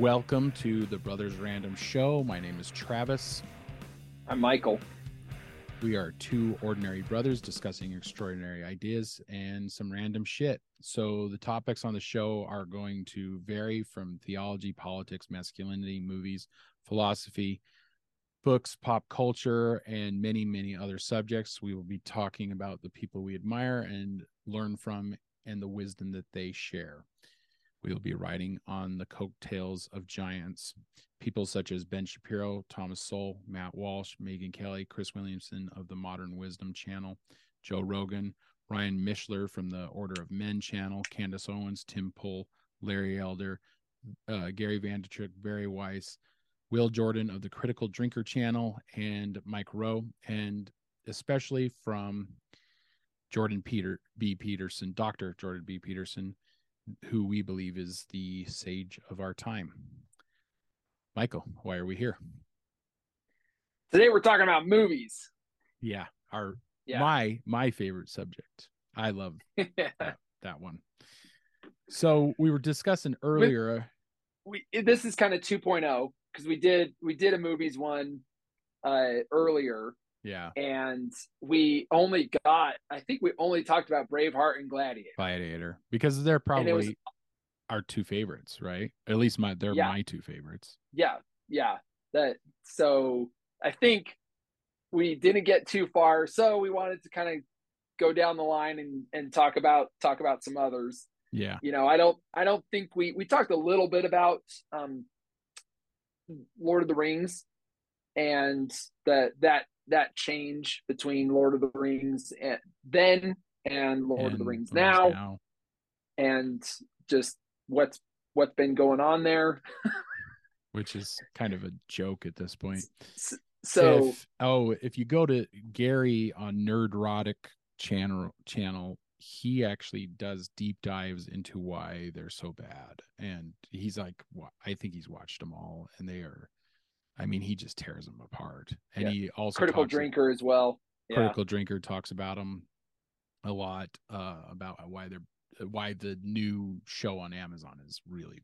Welcome to the Brothers Random Show. My name is Travis. I'm Michael. We are two ordinary brothers discussing extraordinary ideas and some random shit. So, the topics on the show are going to vary from theology, politics, masculinity, movies, philosophy, books, pop culture, and many, many other subjects. We will be talking about the people we admire and learn from and the wisdom that they share. We will be riding on the coattails of giants, people such as Ben Shapiro, Thomas Sowell, Matt Walsh, Megyn Kelly, Chris Williamson of the Modern Wisdom channel, Joe Rogan, Ryan Michler from the Order of Men channel, Candace Owens, Tim Pool, Larry Elder, uh, Gary Vaynerchuk, Bari Weiss, Will Jordan of the Critical Drinker channel, and Mike Rowe, and especially from Jordan Peter B. Peterson, Dr. Jordan B. Peterson, who we believe is the sage of our time. Michael, why are we here? Today we're talking about movies. Yeah, our Yeah. my my favorite subject. I love that, that one. So we were discussing earlier. we this is kind of 2.0 because we did we did a movies one uh earlier yeah, and we only got I think we only talked about Braveheart and Gladiator. Gladiator, because they're probably was- our two favorites, right? At least my they're Yeah. my two favorites. Yeah, yeah. That so I think we didn't get too far, so we wanted to kind of go down the line and and talk about talk about some others. Yeah, you know i don't i don't think we we talked a little bit about um lord of the rings and that that that change between lord of the rings and then and lord of the rings Rings now, and just what's what's been going on there which is kind of a joke at this point. So if, oh, if you go to Gary on Nerdrotic channel channel, he actually does deep dives into why they're so bad, and he's like, I think he's watched them all, and they are. I mean, he just tears them apart, and Yeah. he also critical drinker as well. Yeah. Critical drinker talks about them a lot uh about why they're why the new show on amazon is really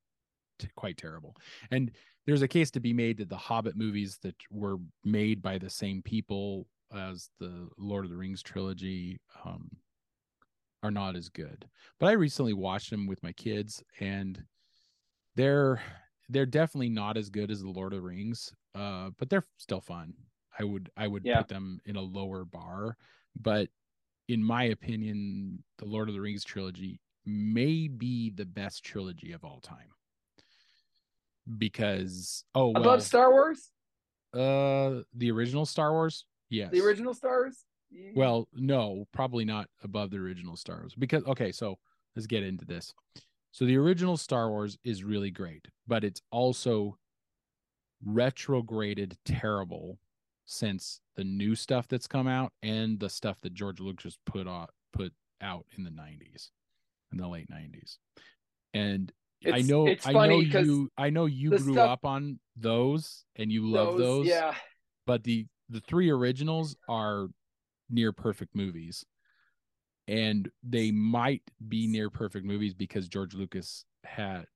t- quite terrible. And there's a case to be made that the hobbit movies that were made by the same people as the lord of the rings trilogy um are not as good. But i recently watched them with my kids and they're they're definitely not as good as the lord of the rings uh but they're still fun. I would i would Yeah. put them in a lower bar but in my opinion the lord of the rings trilogy may be the best trilogy of all time. Because oh well. Above star wars? Uh the original star wars? Yes. The original stars well, no, probably not above the original Star Wars. Because okay, so let's get into this. So the original Star Wars is really great, but it's also retrograded terrible since the new stuff that's come out and the stuff that George Lucas put out put out in the 90s in the late 90s. And I know it's I know you I know you grew stuff- up on those and you love those yeah but the the three originals are near perfect movies and they might be near perfect movies because george lucas had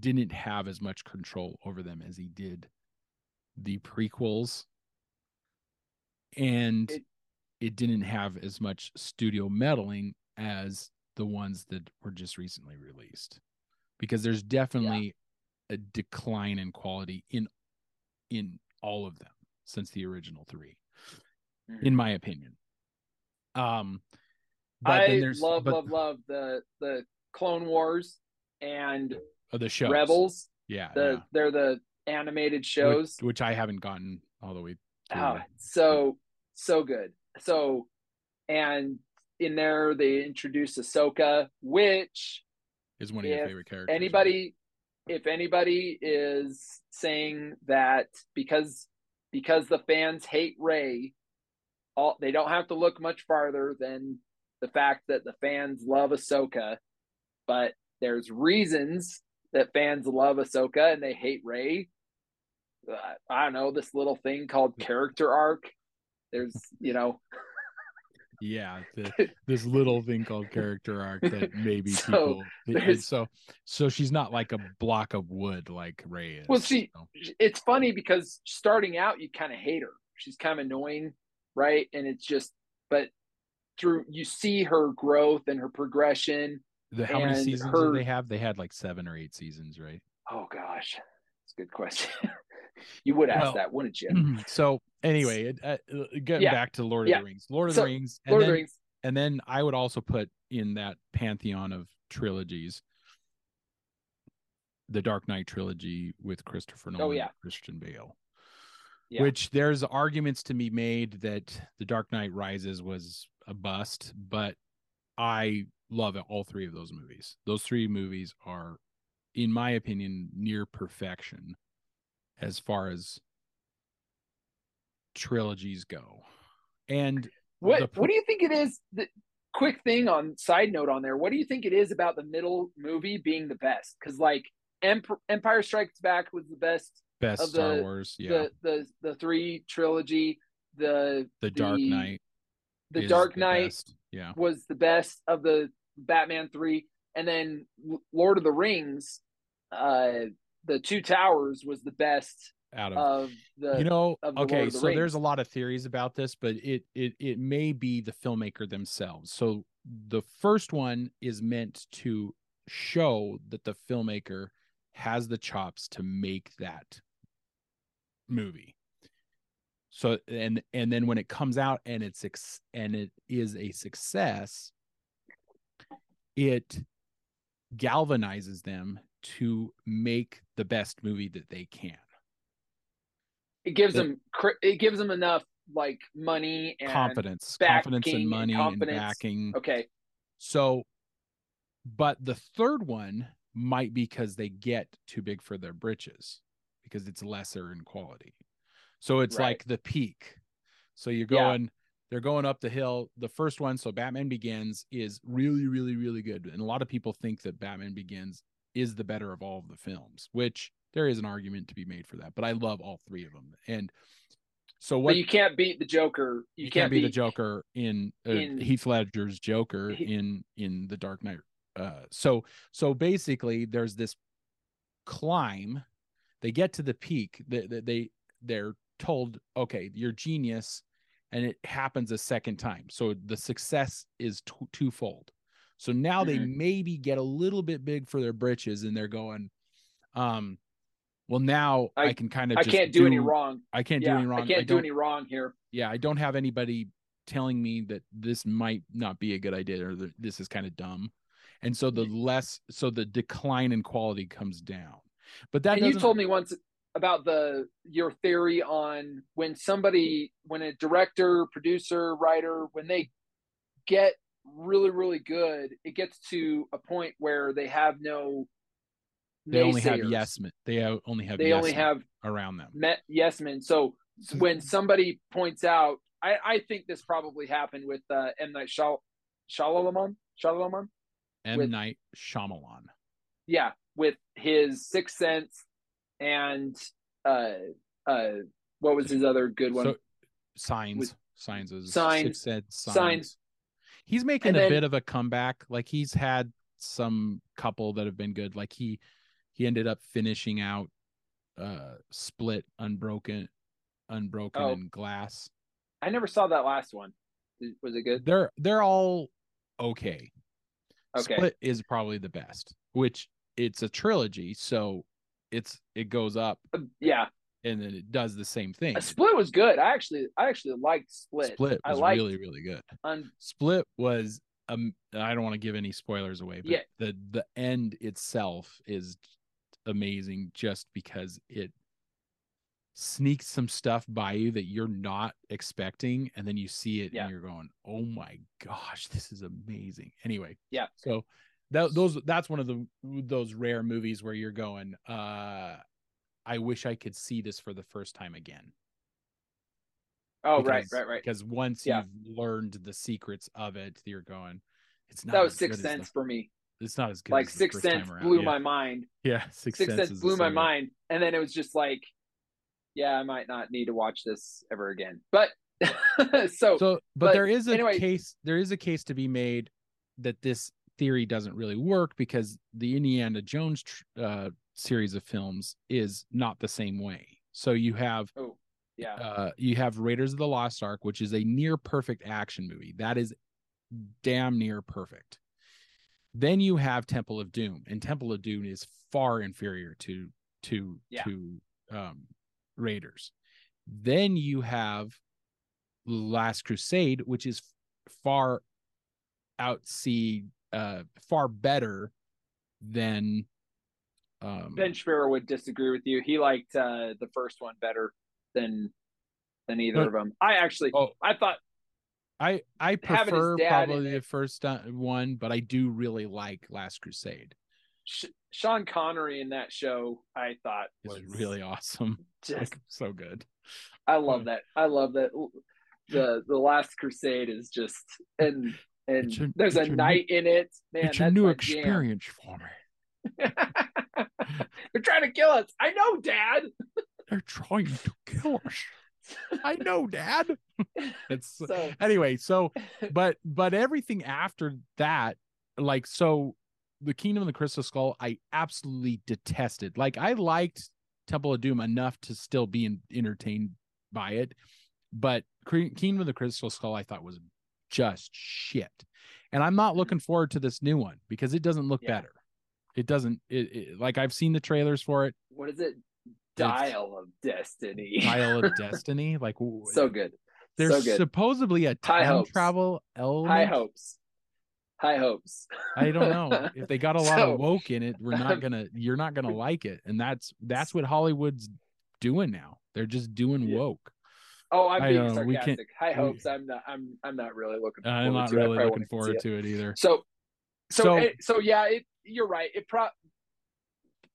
didn't have as much control over them as he did the prequels. And it, It- didn't have as much studio meddling as the ones that were just recently released. Because there's definitely a decline in quality in in all of them since the original 3 in my opinion. Um but I then there's love, but, love, love the the Clone Wars and oh, the show Rebels. yeah, The yeah. they're the animated shows. Which, which i haven't gotten all the way through. Ah, so so good. So and in there they introduce Ahsoka, which is one of your favorite characters right? anybody if anybody is saying that because because the fans hate Rey, all they don't have to look much farther than the fact that the fans love Ahsoka, but there's reasons that fans love Ahsoka and they hate Rey. Uh, I don't know this little thing called character arc. There's you know yeah, the, this little thing called character arc that maybe So, people. so, so she's not like a block of wood like Rey is. Well, she- so. it's funny because starting out you kind of hate her. She's kind of annoying, right? And it's just, but through you see her growth and her progression. The, how many seasons her- did they have? They had like seven or eight seasons, right? Oh gosh, it's a good question. you would ask Well, that, wouldn't you? so anyway, it, uh, uh, getting Yeah. back to Lord of Yeah. the Rings, Lord of So, the Rings, and Lord of then, the Rings. and then I would also put in that pantheon of trilogies, the Dark Knight trilogy with Christopher Nolan, Oh, yeah. Christian Bale. Yeah. Which there's arguments to be made that the Dark Knight Rises was a bust, but I love it, all three of those movies. Those three movies are, in my opinion, near perfection as far as trilogies go. And What per- What do you think it is? The quick thing on side note on there. What do you think it is about the middle movie being the best? Because like Emp- Empire Strikes Back was the best. Best of Star the- Wars, yeah. The the the three trilogy. The The, Dark the- Knight. the Dark Knight Yeah. was the best of the Batman three, and then Lord of the Rings, uh, the Two Towers was the best Out of of the. you know the okay the so there's a lot of theories about this but it it it may be the filmmaker themselves so the first one is meant to show that the filmmaker has the chops to make that movie. So and and then when it comes out and it's ex- and it is a success it galvanizes them to make the best movie that they can. It gives the- them it gives them enough like money and confidence confidence backing and and money and, confidence. backing. Okay, so but the third one might be because they get too big for their britches because it's lesser in quality so it's Right. like the peak so you're Yeah. going they're going up the hill the first one so batman begins is really really really good and a lot of people think that batman begins is the better of all of the films which there is an argument to be made for that but i love all three of them and so what but you can't beat the Joker. You, you can't, be beat the Joker in, uh, in- Heath Ledger's Joker in in the Dark Knight. Uh, so so basically, there's this climb. They get to the peak. They, they they they're told, okay, you're genius, and it happens a second time. So the success is t- twofold. So now they Mhm. maybe get a little bit big for their britches, and they're going, um, well now I, I- can kind of I can't do, any wrong. I can't yeah, do any wrong. I can't do don't- any wrong here. yeah, I don't have anybody telling me that this might not be a good idea or that this is kind of dumb. And so the less, so the decline in quality comes down. But that and you told me once about the your theory on when somebody when a director producer writer when they get really really good it gets to a point where they have no they only have naysayers. yes men. They only have they yes only have around them. met yes men so when somebody points out i i think this probably happened with uh m night Shyal- Shyamalan Shyamalan M with- Night Shyamalan. yeah with his sixth sense and uh uh what was his other good one So signs, With- signs is Signs, Sense, signs. Signs. He's making And a then- bit of a comeback. Like he's had some couple that have been good. Like he he ended up finishing out uh split unbroken unbroken Oh. and glass i never saw that last one was it good they're they're all okay okay split is probably the best which it's a trilogy so it's it goes up Uh, yeah and then it does the same thing split was good i actually i actually liked split, split I was liked- really really good Un- split was um i don't want to give any spoilers away but Yeah. the the end itself is amazing just because it sneaks some stuff by you that you're not expecting and then you see it Yeah. and you're going oh my gosh this is amazing anyway Yeah. so that those that's one of the those rare movies where you're going uh i wish i could see this for the first time again oh right because- right right Because once Yeah. you've learned the secrets of it, you're going. It's not. that was as sixth good as sense the- for me it's not as good. like sixth sense blew yeah. my mind Yeah, six, sense is blew my mind and then it was just like yeah i might not need to watch this ever again but so, So, but, but there is a anyway- case. There is a case to be made that this theory doesn't really work because the Indiana Jones uh, series of films is not the same way. So you have oh yeah, uh, you have Raiders of the Lost Ark, which is a near perfect action movie. That is damn near perfect. Then you have Temple of Doom, and Temple of Doom is far inferior to to Yeah. to um, Raiders. Then you have Last Crusade, which is far outsee, uh, far better than um, Ben Shapiro would disagree with you. He liked uh, the first one better than than either But- of them. I actually, Oh, I thought I I prefer probably the first uh, one, but I do really like Last Crusade. Sh- Sean Connery in that show, I thought It was was really awesome. just. Like, so good. I love that. I love that. The the Last Crusade is just and and a- there's a a new- night in it. Man, it's a new experience for me. They're trying to kill us. I know, Dad. They're trying to kill us. I know, Dad. It's So anyway. So, but but everything after that, like so, the Kingdom of the Crystal Skull, I absolutely detested. Like I liked Temple of Doom enough to still be en- entertained by it, but Kingdom of the Crystal Skull, I thought was just shit. And I'm not mm-hmm. looking forward to this new one because it doesn't look Yeah. better. It doesn't. It, it like I've seen the trailers for it. what is it? Dial of Destiny. Dial of Destiny. Like so good. there's so good. supposedly a High time hopes. travel element. High hopes. High hopes. I don't know if they got a lot So- of woke in it. We're not gonna. You're not gonna like it, and that's that's what Hollywood's doing now. They're just doing Yeah. woke. Oh, I'm I being don't know, we can't- sarcastic. High hopes. I'm not. I'm. I'm not really looking. Forward I'm not to it. Really looking forward see it. to it either. So, so, So- it- so yeah. It. You're right. It pro.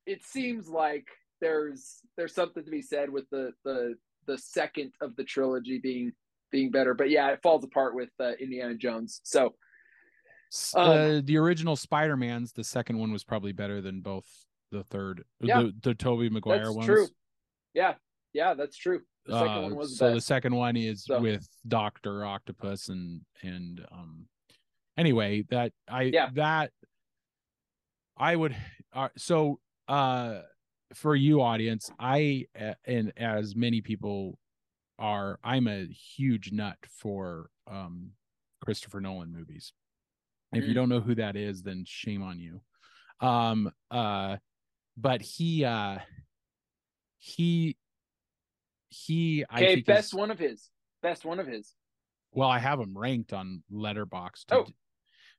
It seems like there's there's something to be said with the the the second of the trilogy being being better, but yeah, it falls apart with uh, Indiana Jones. So Um, uh, the original Spider-Man's the second one was probably better than both the third. Yeah. the, the Tobey Maguire that's ones. true. Yeah, yeah, that's true. The second Uh, one was so the second one is So- with Doctor Octopus and and um anyway that I Yeah. that I would uh, so uh for you audience I and as many people are I'm a huge nut for um Christopher Nolan movies. If you Mhm. don't know who that is then shame on you. Um uh but he uh he he I okay, think best is- one of his. Best one of his. well, I have them ranked on Letterboxd. Oh.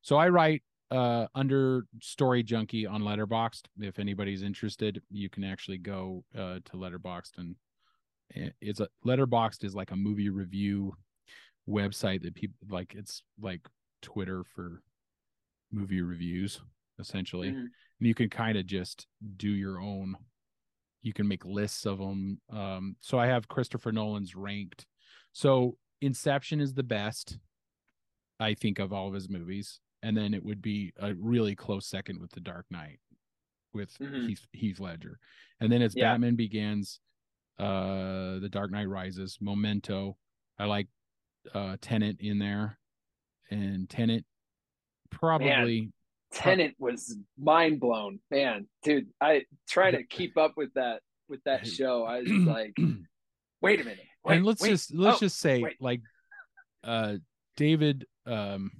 So I write uh under Story Junkie on Letterboxd. If anybody's interested, you can actually go uh to Letterboxd and and it's a Letterboxd is like a movie review website that people like it's like Twitter for movie reviews essentially. Mhm. And you can kind of just do your own you can make lists of them um so i have christopher nolan's ranked so inception is the best i think of all of his movies and then it would be a really close second with the dark knight with Mhm. heath, heath ledger and then it's Yeah. batman begins uh the dark knight rises memento i like uh tenet in there and tenet probably Tenet was mind blown, man, dude. I try to keep up with that with that show. I was like, wait a minute, wait, and let's wait, just let's oh, just say wait. like uh david um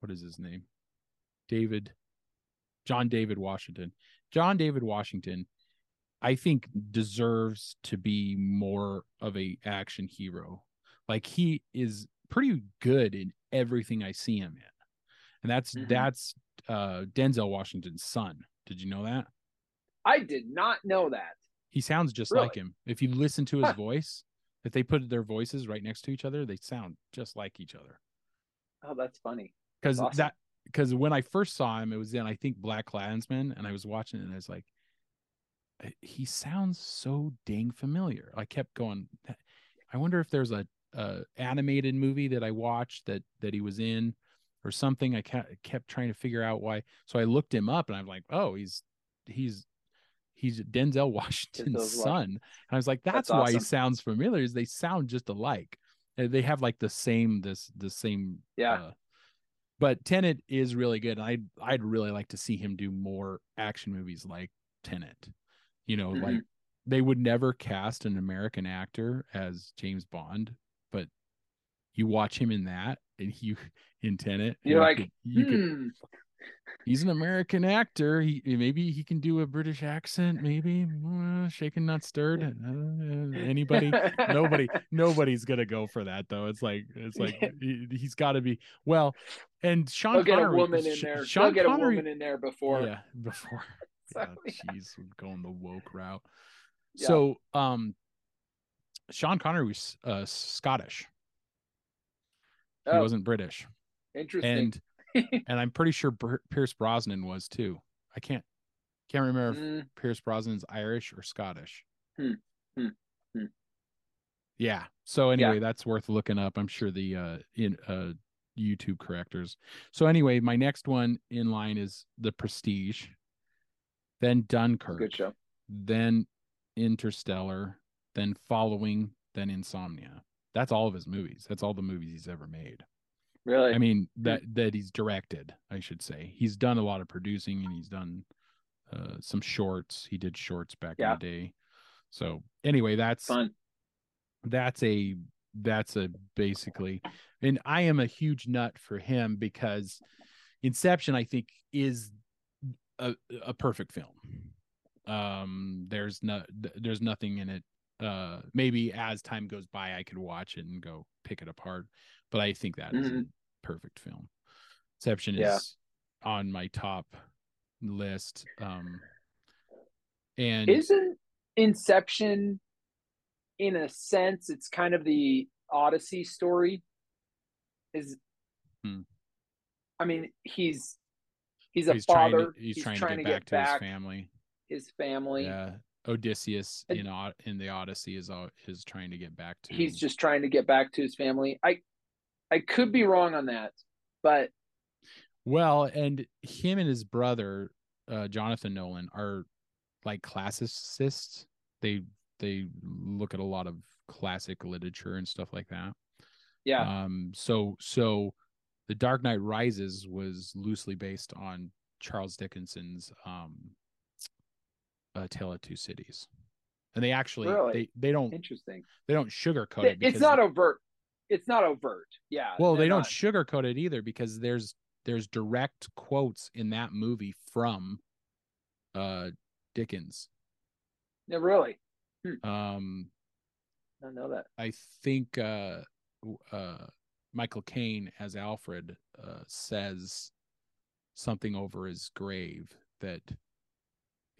what is his name? David john david washington. John david washington i think deserves to be more of a action hero. Like he is pretty good in everything i see him in and that's Mhm. that's uh denzel washington's son did you know that I did not know that. he sounds just like him. If you listen to his Huh. voice, if they put their voices right next to each other, they sound just like each other. Oh, that's funny. Because Awesome. that because when I first saw him, it was in I think Black Klansman, and I was watching it and I was like, "Eh, he sounds so dang familiar. I kept going. I wonder if there's a, a animated movie that I watched that that he was in or something. I kept trying to figure out why. So I looked him up and I'm like, oh, he's he's he's Denzel Washington's son. And I was like, that's, That's why he sounds familiar. Is they sound just alike. They have like the same this the same Yeah. uh, but Tenet is really good. and I'd I'd really like to see him do more action movies like Tenet. You know, Mhm. like they would never cast an American actor as James Bond, but you watch him in that and you in Tenet. You're like, could- you could Hmm. he's an American actor. He maybe he can do a British accent. Maybe uh, shaken not stirred. Uh, anybody? Nobody. Nobody's gonna go for that though. It's like it's like he, he's got to be well. And Sean They'll get a Connery, woman in there. Sean They'll get Connery, a woman in there before. yeah, before. So, Yeah, yeah. Jeez, we're going the woke route. Yeah. So, um, Sean Connery was uh, Scottish. He Oh, wasn't British, interesting. and and I'm pretty sure Pierce Brosnan was too. I can't can't remember if Mm, Pierce Brosnan's Irish or Scottish. Hmm. Hmm. Hmm. Yeah. So anyway, that's worth looking up. I'm sure the uh in uh YouTube correctors. So anyway, my next one in line is The Prestige, then Dunkirk, good show. then Interstellar, then Following, then Insomnia. That's all of his movies. That's all the movies he's ever made. Really? I mean that that he's directed, I should say. He's done a lot of producing and he's done uh some shorts. He did shorts back Yeah. in the day. So anyway, that's fun. that's a that's a basically and I am a huge nut for him because Inception I think is a a perfect film. Um there's no there's nothing in it uh maybe as time goes by I could watch it and go pick it apart but I think that is a Mhm. perfect film. Inception Yeah. is on my top list um and Isn't Inception, in a sense, it's kind of the Odyssey story? Is Hmm. I mean, he's he's a he's trying father. to, he's, trying, to get back to his family. his family. Yeah, Odysseus in in the Odyssey is is trying to get back to. He's just trying to get back to his family. I I could be wrong on that, but well, and him and his brother, uh, Jonathan Nolan, are like classicists. They they look at a lot of classic literature and stuff like that. yeah, Um. So so, The Dark Knight Rises was loosely based on Charles Dickinson's um, uh, Tale of Two Cities, and they actually Really? they they don't interesting. they don't sugarcoat It- it. it's not overt. It's not overt. Yeah. Well, they're don't not. sugarcoat it either because there's there's direct quotes in that movie from uh Dickens. Yeah, really. Um I know that. I think uh uh Michael Caine as Alfred uh says something over his grave that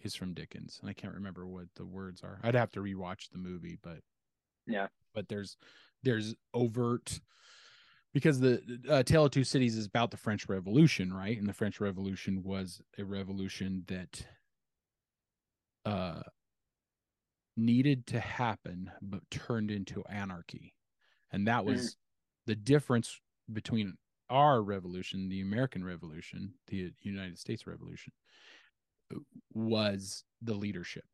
is from Dickens. And I can't remember what the words are. I'd have to rewatch the movie, but Yeah. But there's there's overt because the uh, Tale of Two Cities is about the French Revolution, right? And the French Revolution was a revolution that uh needed to happen but turned into anarchy. And that was the difference between our revolution, the American Revolution, the United States Revolution, was the leadership.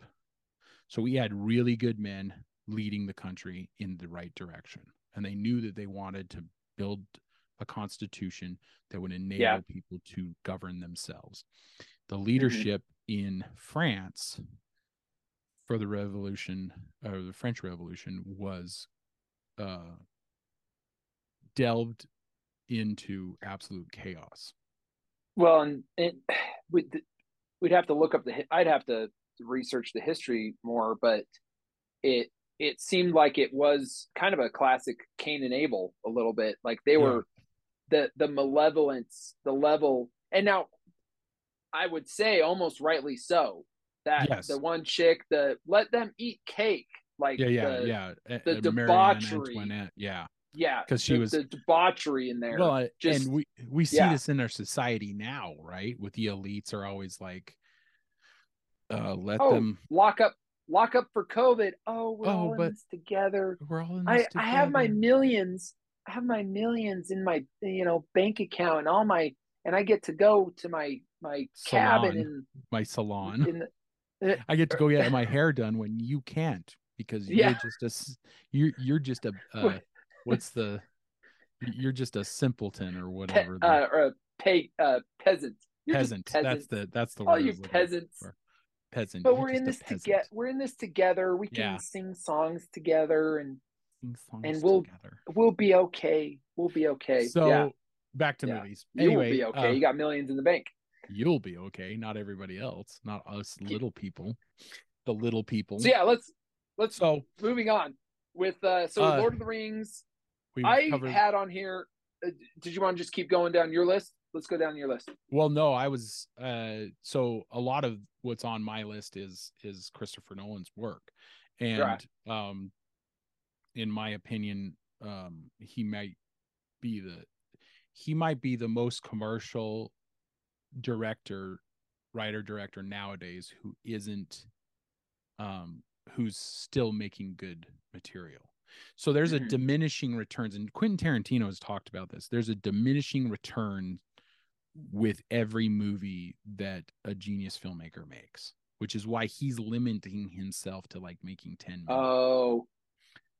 So we had really good men leading the country in the right direction. And they knew that they wanted to build a constitution that would enable Yeah. people to govern themselves. The leadership in France for the revolution or the French Revolution was uh, delved into absolute chaos. Well, and, and we'd, we'd have to look up the. I'd have to research the history more, but it it seemed like it was kind of a classic Cain and Abel a little bit. Like they Yeah. were the the malevolence, the level, and now I would say almost rightly so that Yes. the one chick, the let them eat cake, like Yeah, yeah, the- yeah. The debauchery. Yeah. Yeah, 'Cause she the- was- the debauchery in there. Well, just- and we we see yeah. this in our society now, right? With the elites are always like, uh, let oh, them. lock up, lock up for COVID. Oh, we're Oh, all in but this together. We're all in I, this I have my millions. I have my millions in my you know bank account and all my and I get to go to my my cabin Salon. my salon. in the, I get to go get my hair done when you can't because Yeah. you're just a you're you're just a uh, what's the you're just a simpleton or whatever. the- uh, or a pay, uh, peasant. You're peasant. peasant. That's the that's the All you peasants. Peasant. But You're we're in this just a peasant. together. We're in this together. We can Yeah. sing songs together, and Sing songs and we'll- together. we'll be okay. We'll be okay. So yeah, back to Yeah. movies. you will be okay. uh, you got millions in the bank. you'll be okay. Not everybody else. Not us little people. The little people. So yeah, let's let's So moving on with uh so Uh, Lord of the Rings. We I covered. had on here. Uh, did you want to just keep going down your list? Let's go down your list. Well, no, I was uh so a lot of what's on my list is is Christopher Nolan's work. And Right. um in my opinion, um he might be the he might be the most commercial director, writer director nowadays who isn't um who's still making good material. So there's a Mhm. diminishing returns and Quentin Tarantino has talked about this. There's a diminishing return with every movie that a genius filmmaker makes, which is why he's limiting himself to like making 10 movies. Oh,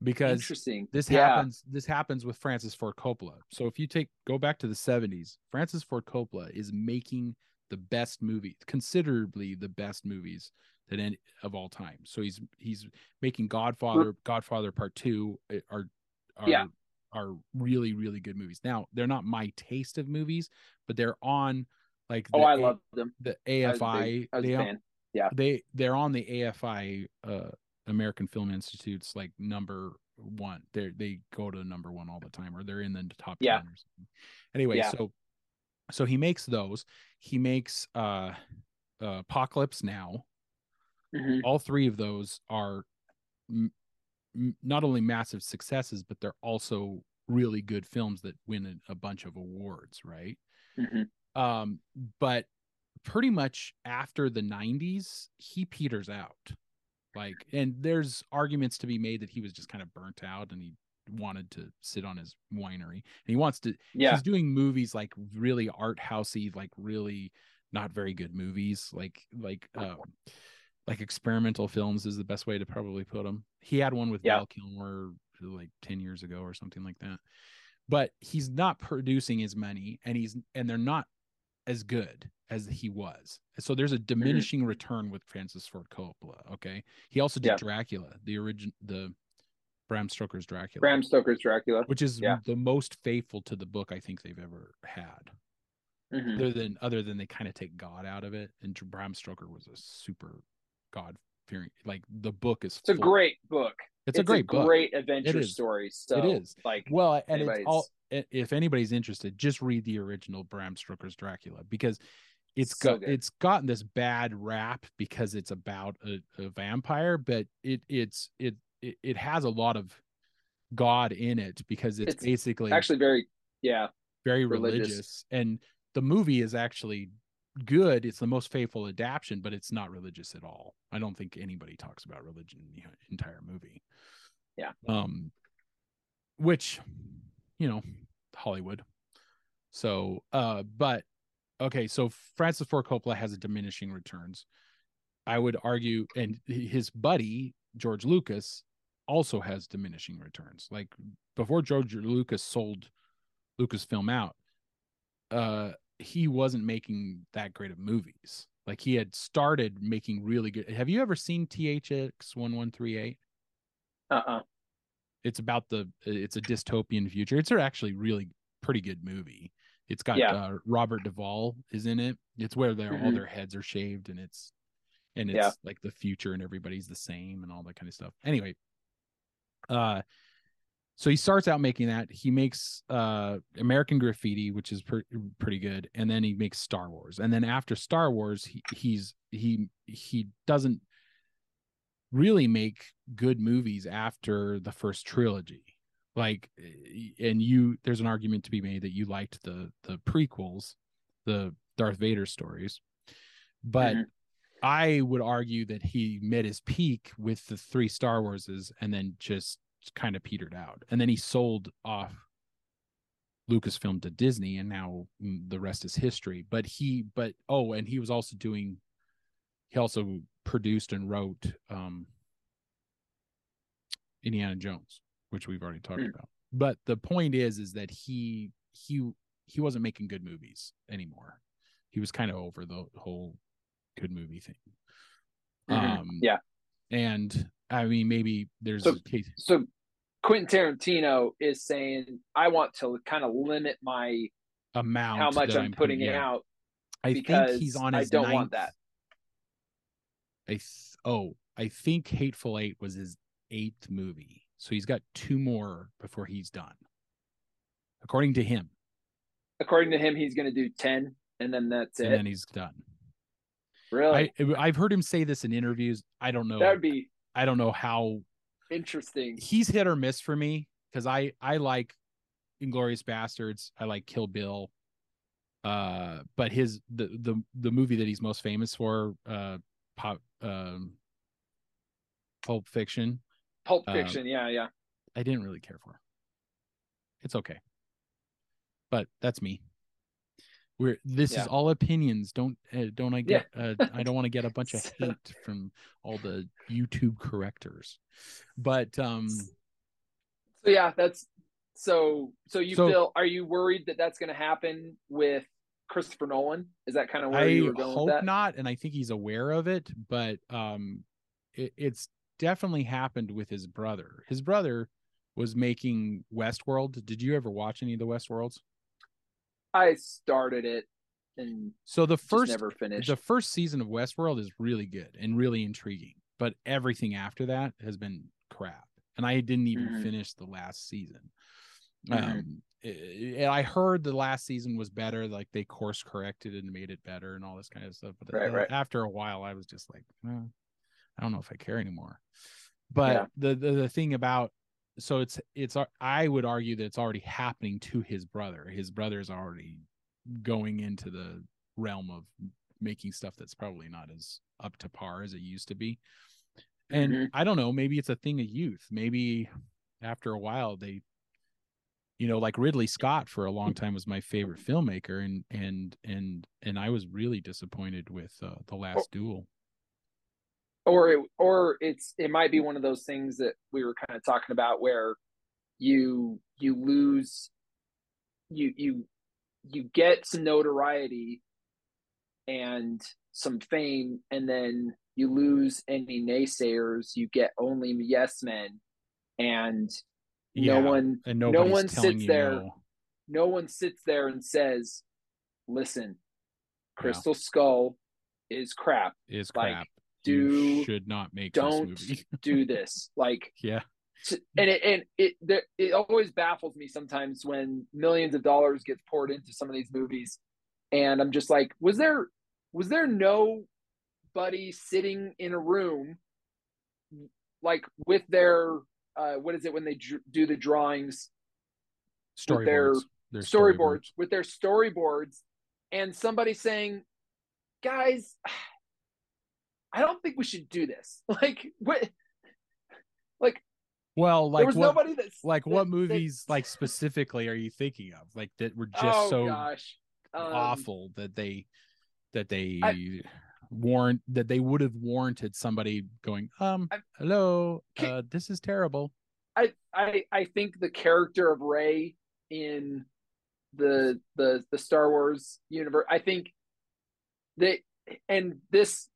because interesting. this yeah. happens this happens with Francis Ford Coppola. So if you take go back to the 70s, Francis Ford Coppola is making the best movie, considerably the best movies that any of all time. So he's he's making Godfather, Godfather Part 2 uh, are are Yeah. are really really good movies. Now, they're not my taste of movies, but they're on like the Oh, I love them. the I was AFI big- I was they fan. they they're on the AFI uh American Film Institute's like number one. They they go to number one all the time, or they're in the top Yeah. ten or something. Anyway, Yeah. so so he makes those. He makes uh, uh Apocalypse Now. Mhm. All three of those are m- m- not only massive successes, but they're also really good films that win a, a bunch of awards, right? Mhm. um but pretty much after the 90s he peters out like and there's arguments to be made that he was just kind of burnt out and he wanted to sit on his winery and he wants to Yeah. he's doing movies like really art housey like really not very good movies like like um like experimental films is the best way to probably put them he had one with Yeah. val kilmer like 10 years ago or something like that but he's not producing as many and he's and they're not as good as he was so there's a Mm-hmm. diminishing return with francis ford coppola okay he also did Yeah. dracula the origin the bram stoker's dracula Bram Stoker's Dracula. which is Yeah. the most faithful to the book i think they've ever had Mhm. other than other than they kind of take god out of it and bram stoker was a super god fearing like the book is It's a great book. it's, a great book great adventure story. So It is. like Well, and it's all if anybody's interested, just read the original Bram Stoker's Dracula because it's So got good. it's gotten this bad rap because it's about a, a vampire, but it it's it, it it has a lot of God in it because it's, It's basically actually very yeah. very religious. religious. and the movie is actually good. It's the most faithful adaptation, but it's not religious at all. I don't think anybody talks about religion in the entire movie. Yeah. Um, which, you know, Hollywood. So, uh, but okay, so Francis Ford Coppola has a diminishing returns. I would argue, and his buddy George Lucas also has diminishing returns. Like before George Lucas sold Lucasfilm out, uh, he wasn't making that great of movies. Like he had started making really good. Have you ever seen THX one one three eight? Uh uh It's about the. It's a dystopian future. It's actually really pretty good movie. It's got Yeah. uh, Robert Duvall is in it. It's where they're all Mhm. their heads are shaved and it's and it's Yeah. like the future and everybody's the same and all that kind of stuff. Anyway, uh so he starts out making that. He makes uh american graffiti which is pre- pretty good and then he makes star wars. And then after star wars he, he's he he doesn't really make good movies after the first trilogy. Like and you there's an argument to be made that you liked the the prequels the darth vader stories. But Mhm. i would argue that he met his peak with the three star warses and then just kind of petered out and then he sold off lucasfilm to disney and now mm, the rest is history but he but oh and he was also doing he also produced and wrote um indiana jones which we've already talked Hmm. about but the point is is that he he he wasn't making good movies anymore he was kind of over the whole good movie thing Mhm. um Yeah. and i mean maybe there's So- a case So Quentin Tarantino is saying, I want to kind of limit my amount how much that I'm putting yeah. out i think he's on I don't ninth, want that. I th- oh i think hateful eight was his eighth movie so he's got two more before he's done according to him According to him, he's going to do 10 and then that's and it. And then he's done really? I I've heard him say this in interviews. I don't know. that would be I don't know how interesting. he's hit or miss for me because I I like Inglourious Basterds. I like Kill Bill. Uh, but his the the the movie that he's most famous for, uh, pop um, Pulp Fiction. Pulp um, Fiction. yeah, yeah. I didn't really care for. It's okay, but that's me. We're this Yeah. is all opinions. Don't uh, don't I get? uh, I don't want to get a bunch of hate from all the YouTube correctors. But um, So yeah, that's so. So you So- feel? Are you worried that that's going to happen with Christopher Nolan? Is that kind of where I you were going hope with that? not, and I think he's aware of it. But um, it, it's definitely happened with his brother. His brother was making Westworld. Did you ever watch any of the Westworlds? I started it and So the first never finished. the first season of Westworld is really good and really intriguing, but everything after that has been crap. And I didn't even Mhm. finish the last season. Mhm. Um, i- and I heard the last season was better, like they course corrected and made it better and all this kind of stuff. But Right, uh, right. after a while, I was just like, "Eh, I don't know if I care anymore. But Yeah. the, the the thing about so it's it's I would argue that it's already happening to his brother. His brother's already going into the realm of making stuff that's probably not as up to par as it used to be. And Mhm. I don't know, maybe it's a thing of youth. Maybe after a while they you know, like Ridley Scott for a long time was my favorite filmmaker and and and and I was really disappointed with uh, The Last Duel. Or it, or it's it might be one of those things that we were kind of talking about where you you lose you you you get some notoriety and some fame and then you lose any naysayers you get only yes men and Yeah, no one And no one sits there no. no one sits there and says listen crystal skull is crap is like, crap. Do you should not make don't this do this. Like yeah. and it and it there, it always baffles me sometimes when millions of dollars gets poured into some of these movies. And i'm just like was there was there nobody sitting in a room like with their uh what is it when they dr- do the drawings? With their Storyboards. Their storyboards. With their storyboards and somebody saying guys i don't think we should do this like what like Well, there like was what nobody that's like that- what that- movies like specifically are you thinking of? Like that were just oh so gosh Um, awful that they that they I- warrant that they would have warranted somebody going, um, I- hello, Can- uh, this is terrible. I, I I think the character of Rey in the the the Star Wars universe, I think that and this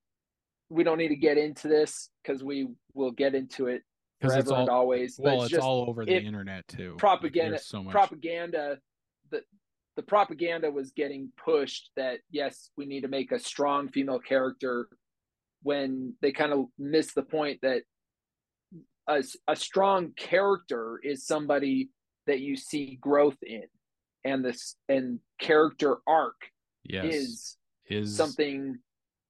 we don't need to get into this because we will get into it Because forever it's all and always. well, it's it's, just all over the if internet too. Propaganda there's so much. propaganda the the propaganda was getting pushed that yes we need to make a strong female character when they kind of missed the point that a, a strong character is somebody that you see growth in and this and character arc yes, is is something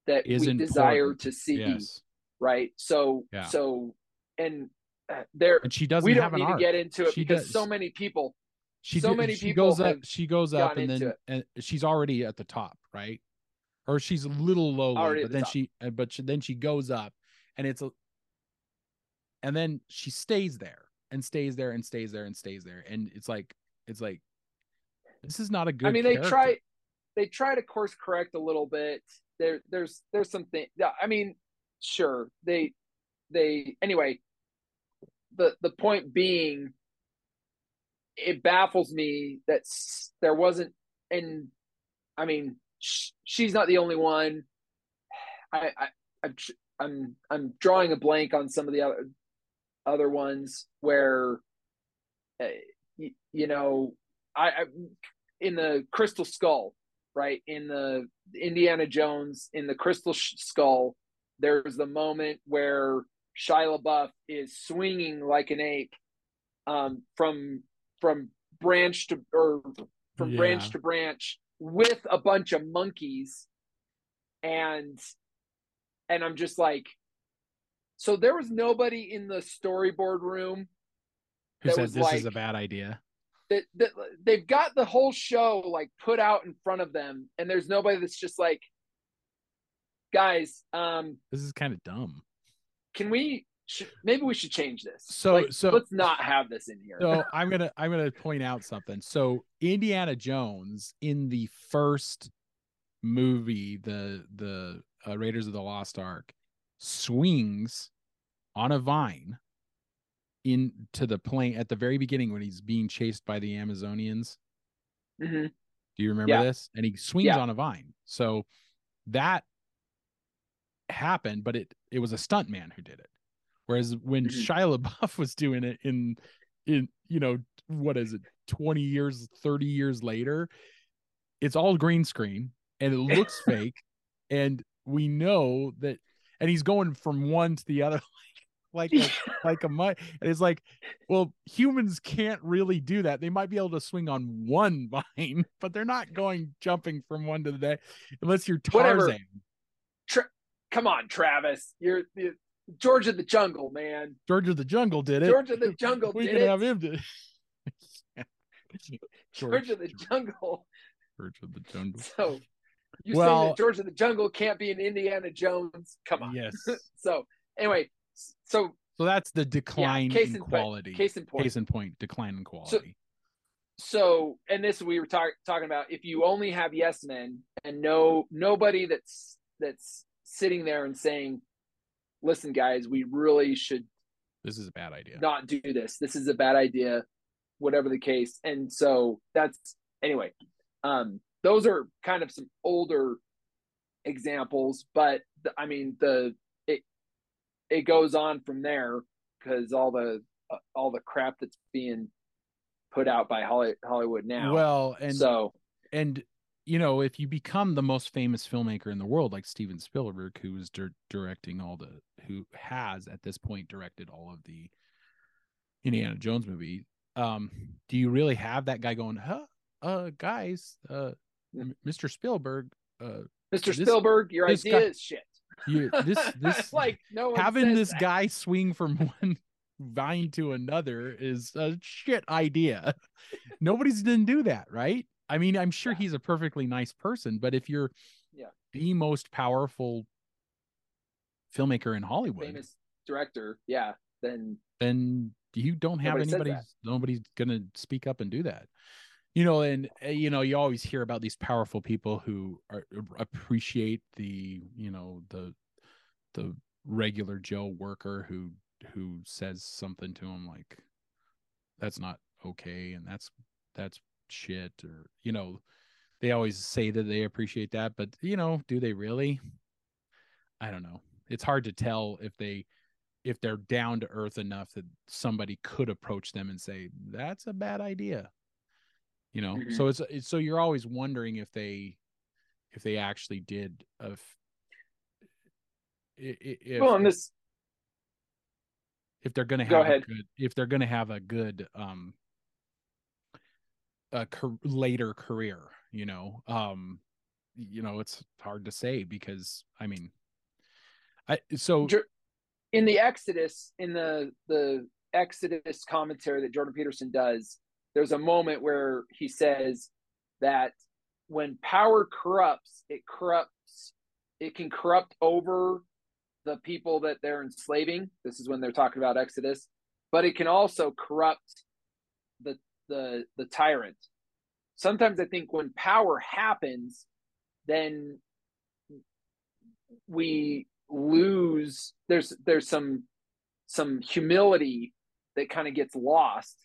that is we desire to see yes, right so Yeah. so and uh, there and she doesn't we don't need to get into it She because does. so many people she so do- many she people goes up she goes up and then and she's already at the top right or she's a little low Already but the then top. she uh, but she, then she goes up and it's a and then she stays there and stays there and stays there and stays there and it's like it's like this is not a good I mean, they try they try to course correct a little bit. There, there's there's something. Yeah, I mean, sure they they anyway. The the point being, it baffles me that there wasn't and i mean sh- she's not the only one i i i'm i'm i'm drawing a blank on some of the other other ones where uh, you, you know I, I in the crystal skull right in the indiana jones in the crystal skull there's the moment where Shia LaBeouf is swinging like an ape um, from from branch to or from Yeah. branch to branch with a bunch of monkeys, and and I'm just like, so there was nobody in the storyboard room Who said this is a bad idea? That, that they've got the whole show like put out in front of them, and there's nobody that's just like, guys, um, This is kind of dumb. can we? Should, maybe we should change this. So- Like, so- let's not have this in here. So I'm gonna I'm gonna point out something. So Indiana Jones in the first movie, the the uh, Raiders of the Lost Ark, swings on a vine into the plane at the very beginning when he's being chased by the Amazonians. Mhm. Do you remember Yeah. this? And he swings Yeah. on a vine. So that happened, but it it was a stuntman who did it. Whereas when Mhm. Shia LaBeouf was doing it in in you know what is it 20 years 30 years later it's all green screen and it looks fake and we know that and he's going from one to the other like a, like a mu- and it's like well humans can't really do that they might be able to swing on one vine but they're not going jumping from one to the next unless you're. Tarzan Tra- come on, Travis. You're, you're George of the Jungle, man. George of the Jungle did it George of the Jungle we did can it. have him do George of the George. Jungle. George of the Jungle So you Well- saying that George of the Jungle can't be an Indiana Jones? Come on. yes So anyway, so so that's the decline case in in point- quality. case in point. case in point decline in quality. so and this we were talk, talking about if you only have yes men and no nobody that's that's sitting there and saying listen guys we really should this is a bad idea. not do this. This is a bad idea whatever the case. And so that's anyway um those are kind of some older examples but the, i mean the it goes on from there because all the uh, all the crap that's being put out by Holly, hollywood now. Well and so and you know if you become the most famous filmmaker in the world like steven spielberg who's dir- directing all the who has at this point directed all of the indiana jones movie um do you really have that guy going huh uh guys uh mr spielberg uh mr this- spielberg your idea guy- is shit you this this like no having this that. guy swing from one vine to another is a shit idea. Nobody's didn't do that, right? I mean, I'm sure Yeah. he's a perfectly nice person, but if you're Yeah. the most powerful filmmaker in Hollywood, famous director yeah then then you don't have Nobody anybody nobody's gonna speak up and do that you know and uh, you know you always hear about these powerful people who are appreciate the you know the the regular joe worker who who says something to him like that's not okay and that's that's shit or you know they always say that they appreciate that but you know do they really? I don't know. It's hard to tell if they if they're down to earth enough that somebody could approach them and say that's a bad idea you know Mhm. so it's, it's so you're always wondering if they if they actually did a f- i- i- if, well and this if they're going to have ahead. a good if they're going to have a good um a later career you know um you know it's hard to say because i mean i so in the Exodus, in the the Exodus commentary that Jordan Peterson does, there's a moment where he says that when power corrupts, it corrupts, it can corrupt over the people that they're enslaving. This is when they're talking about Exodus, but it can also corrupt the the the tyrant. Sometimes I think when power happens, then we lose there's there's some some humility that kind of gets lost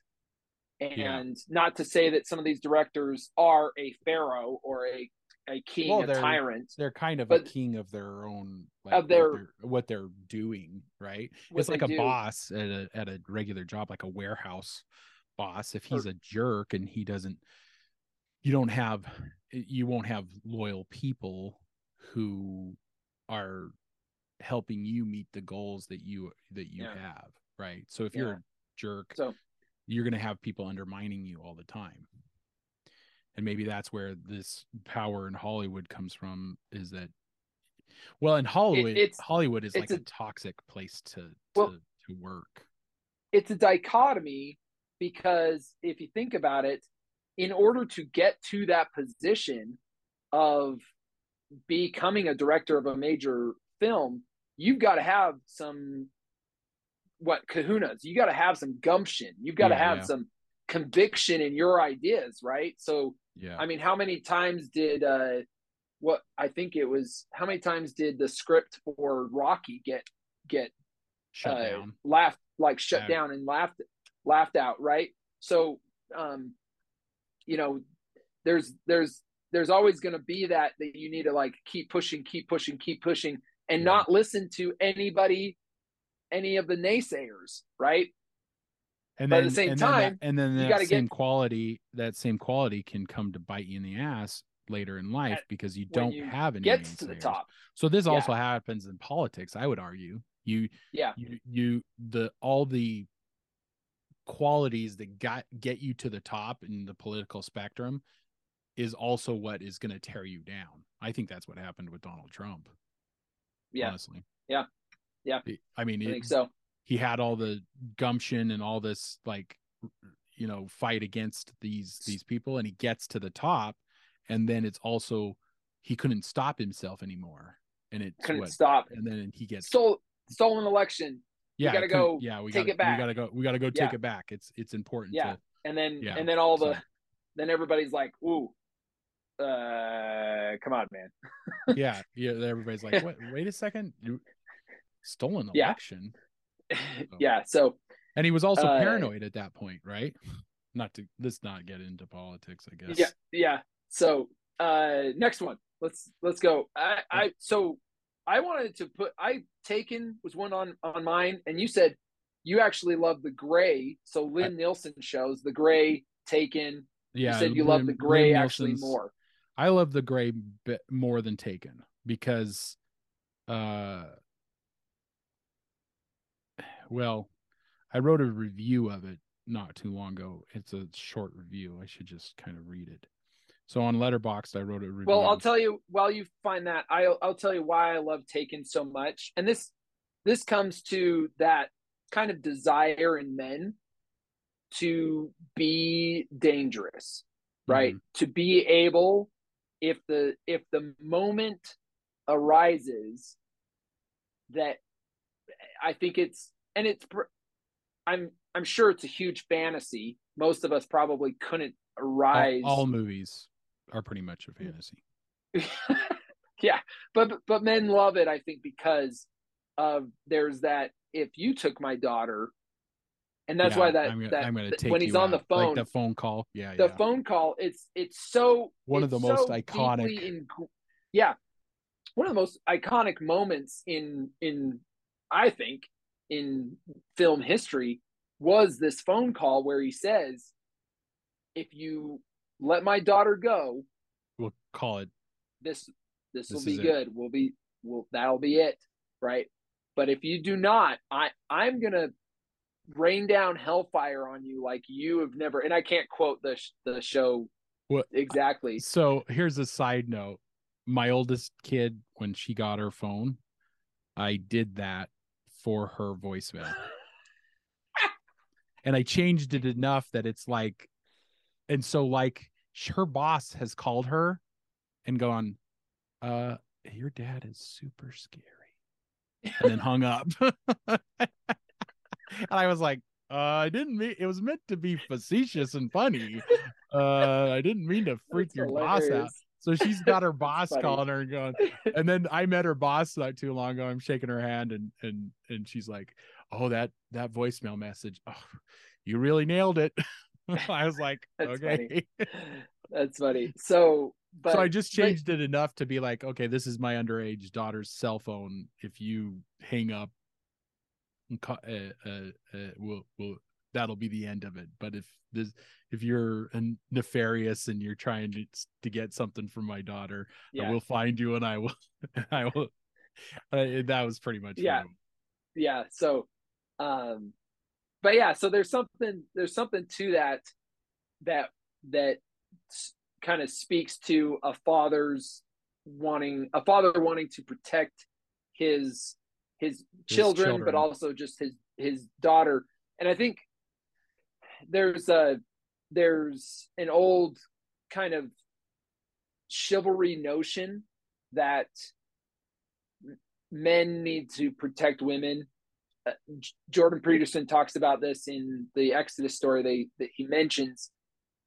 and Yeah. not to say that some of these directors are a pharaoh or a a king, Well, a they're- tyrant. they're kind of a king of their own like, Of what their- they're- what they're doing right it's like a do. boss at a at a regular job like a warehouse boss if he's a jerk and he doesn't you don't have you won't have loyal people who are helping you meet the goals that you that you Yeah. have right so if you're a jerk So you're going to have people undermining you all the time. And maybe that's where this power in hollywood comes from is that well in hollywood it's- hollywood is like a, a- toxic place to Well- to, to work. It's a dichotomy because if you think about it, in order to get to that position of becoming a director of a major film, you've got to have some what kahunas. You got to have some gumption. You've got to Yeah, have yeah. some conviction in your ideas, right? So, yeah I mean, how many times did uh what I think it was how many times did the script for Rocky get get shut uh, down laughed like shut Yeah. down and laughed laughed out right so um you know there's there's there's always going to be that that you need to like keep pushing keep pushing keep pushing and not listen to anybody any of the naysayers right and but then at the same and then that- time, and then you gotta same get- quality that same quality can come to bite you in the ass later in life because you don't you have any gets to the top So this Yeah. also happens in politics, I would argue. You yeah you you the all the qualities that got get you to the top in the political spectrum is also what is going to tear you down. I think that's what happened with Donald Trump. yeah Honestly. Yeah. Yeah. I mean, i it- think so he had all the gumption and all this like you know fight against these these people and he gets to the top and then it's also he couldn't stop himself anymore and it couldn't what stop and then he gets stole stolen election yeah gotta go yeah we take gotta it back. we gotta go we gotta go take Yeah. it back it's it's important Yeah. to and then Yeah, and then all the then everybody's like ooh uh come on man yeah yeah everybody's like what wait a second stolen Yeah. election yeah so and he was also Uh, paranoid at that point right not to let's not get into politics i guess Yeah, yeah. So uh next one. Let's let's go. I I so I wanted to put I taken was one on on mine, and you said you actually love the grey. So Liam Neeson shows the grey taken. yeah you said you love the grey Liam actually Neeson's- more. I love the grey bit more than Taken because, uh, well, I wrote a review of it not too long ago. It's a short review. I should just kind of read it. So on Letterboxd, I wrote a review. Well, I'll tell you while you find that, I'll I'll tell you why I love Taken so much. And this this comes to that kind of desire in men to be dangerous, right? Mm-hmm. To be able if the if the moment arises that I think it's and it's I'm I'm sure it's a huge fantasy. Most of us probably couldn't all, arise all movies are pretty much a fantasy. yeah, but but men love it. I think because of there's that. If you took my daughter, and that's Yeah, why that I'm, gonna- that I'm gonna take when he's on the phone, like the phone call. Yeah, the yeah. phone call, it's it's so One of it's the most so iconic- In, yeah, one of the most iconic moments in in I think in film history was this phone call where he says, "If you let my daughter go, we'll call it. this this will be is it. good. We'll be will that'll be it, right? But if you do not, I I'm gonna rain down hellfire on you like you have never. And I can't quote the sh- the show What- exactly. So here's a side note. My oldest kid, when she got her phone, I did that for her voicemail. and I changed it enough that it's like, and so like her boss has called her and gone, uh, your dad is super scary. And then hung up. and I was like, uh, I didn't mean it was meant to be facetious and funny. Uh, I didn't mean to freak That's your boss out. So she's got her boss calling her and going, and then I met her boss not too long ago. I'm shaking her hand and and and she's like, "Oh, that that voicemail message. Oh, you really nailed it." I was like, That's okay. That's funny. So, but so I just but- changed it enough to be like, okay, this is my underage daughter's cell phone. If you hang up, uh, uh, uh, we'll, we'll, that'll be the end of it. But if this, if you're a nefarious and you're trying to to get something from my daughter, I will find you and I will, I will. Uh, that was pretty much Yeah. yeah. So, um, but yeah, so there's something there's something to that that that kind of speaks to a father's wanting a father wanting to protect his his children, children. but also just his his daughter. And I think there's a there's an old kind of chivalry notion that men need to protect women. Uh, Jordan Peterson talks about this in the Exodus story. They that he mentions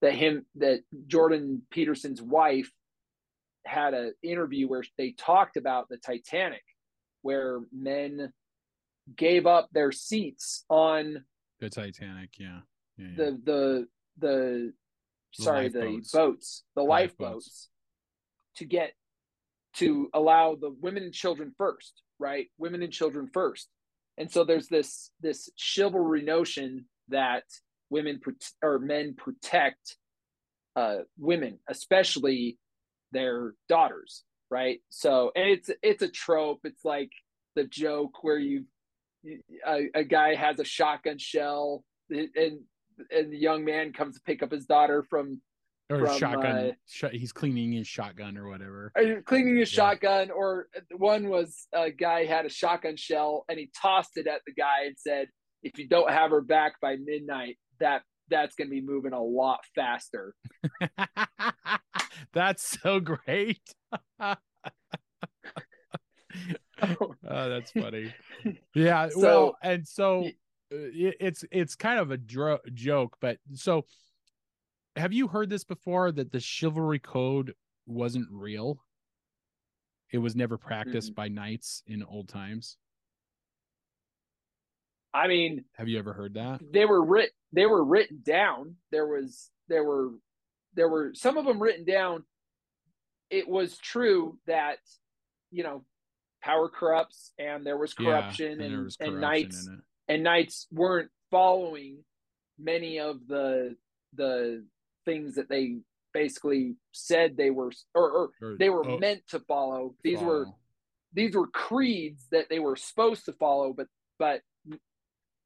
that him that Jordan Peterson's wife had an interview where they talked about the Titanic, where men gave up their seats on the Titanic. Yeah. Yeah, yeah. the the the sorry the boats the Lifeboats. to get to allow the women and children first right? Women and children first. And so there's this this chivalry notion that women or men protect uh women especially their daughters right? So and it's it's a trope. It's like the joke where you a, a guy has a shotgun shell and and the young man comes to pick up his daughter from or from, shotgun. uh, sh- he's cleaning his shotgun or whatever. uh, cleaning his Yeah. shotgun or one was a guy had a shotgun shell and he tossed it at the guy and said if you don't have her back by midnight that that's going to be moving a lot faster that's so great. oh, that's funny. Yeah. So- well, and so Uh, it's it's kind of a dro- joke, but so have you heard this before that the chivalry code wasn't real? It was never practiced by knights in old times. i mean Have you ever heard that? they were writ they were written down there was there were there were some of them written down it was true that you know power corrupts and there was corruption yeah, and, there was and knights. And knights weren't following many of the the things that they basically said they were or, or Or- they were oh, meant to follow. These were these were creeds that they were supposed to follow but but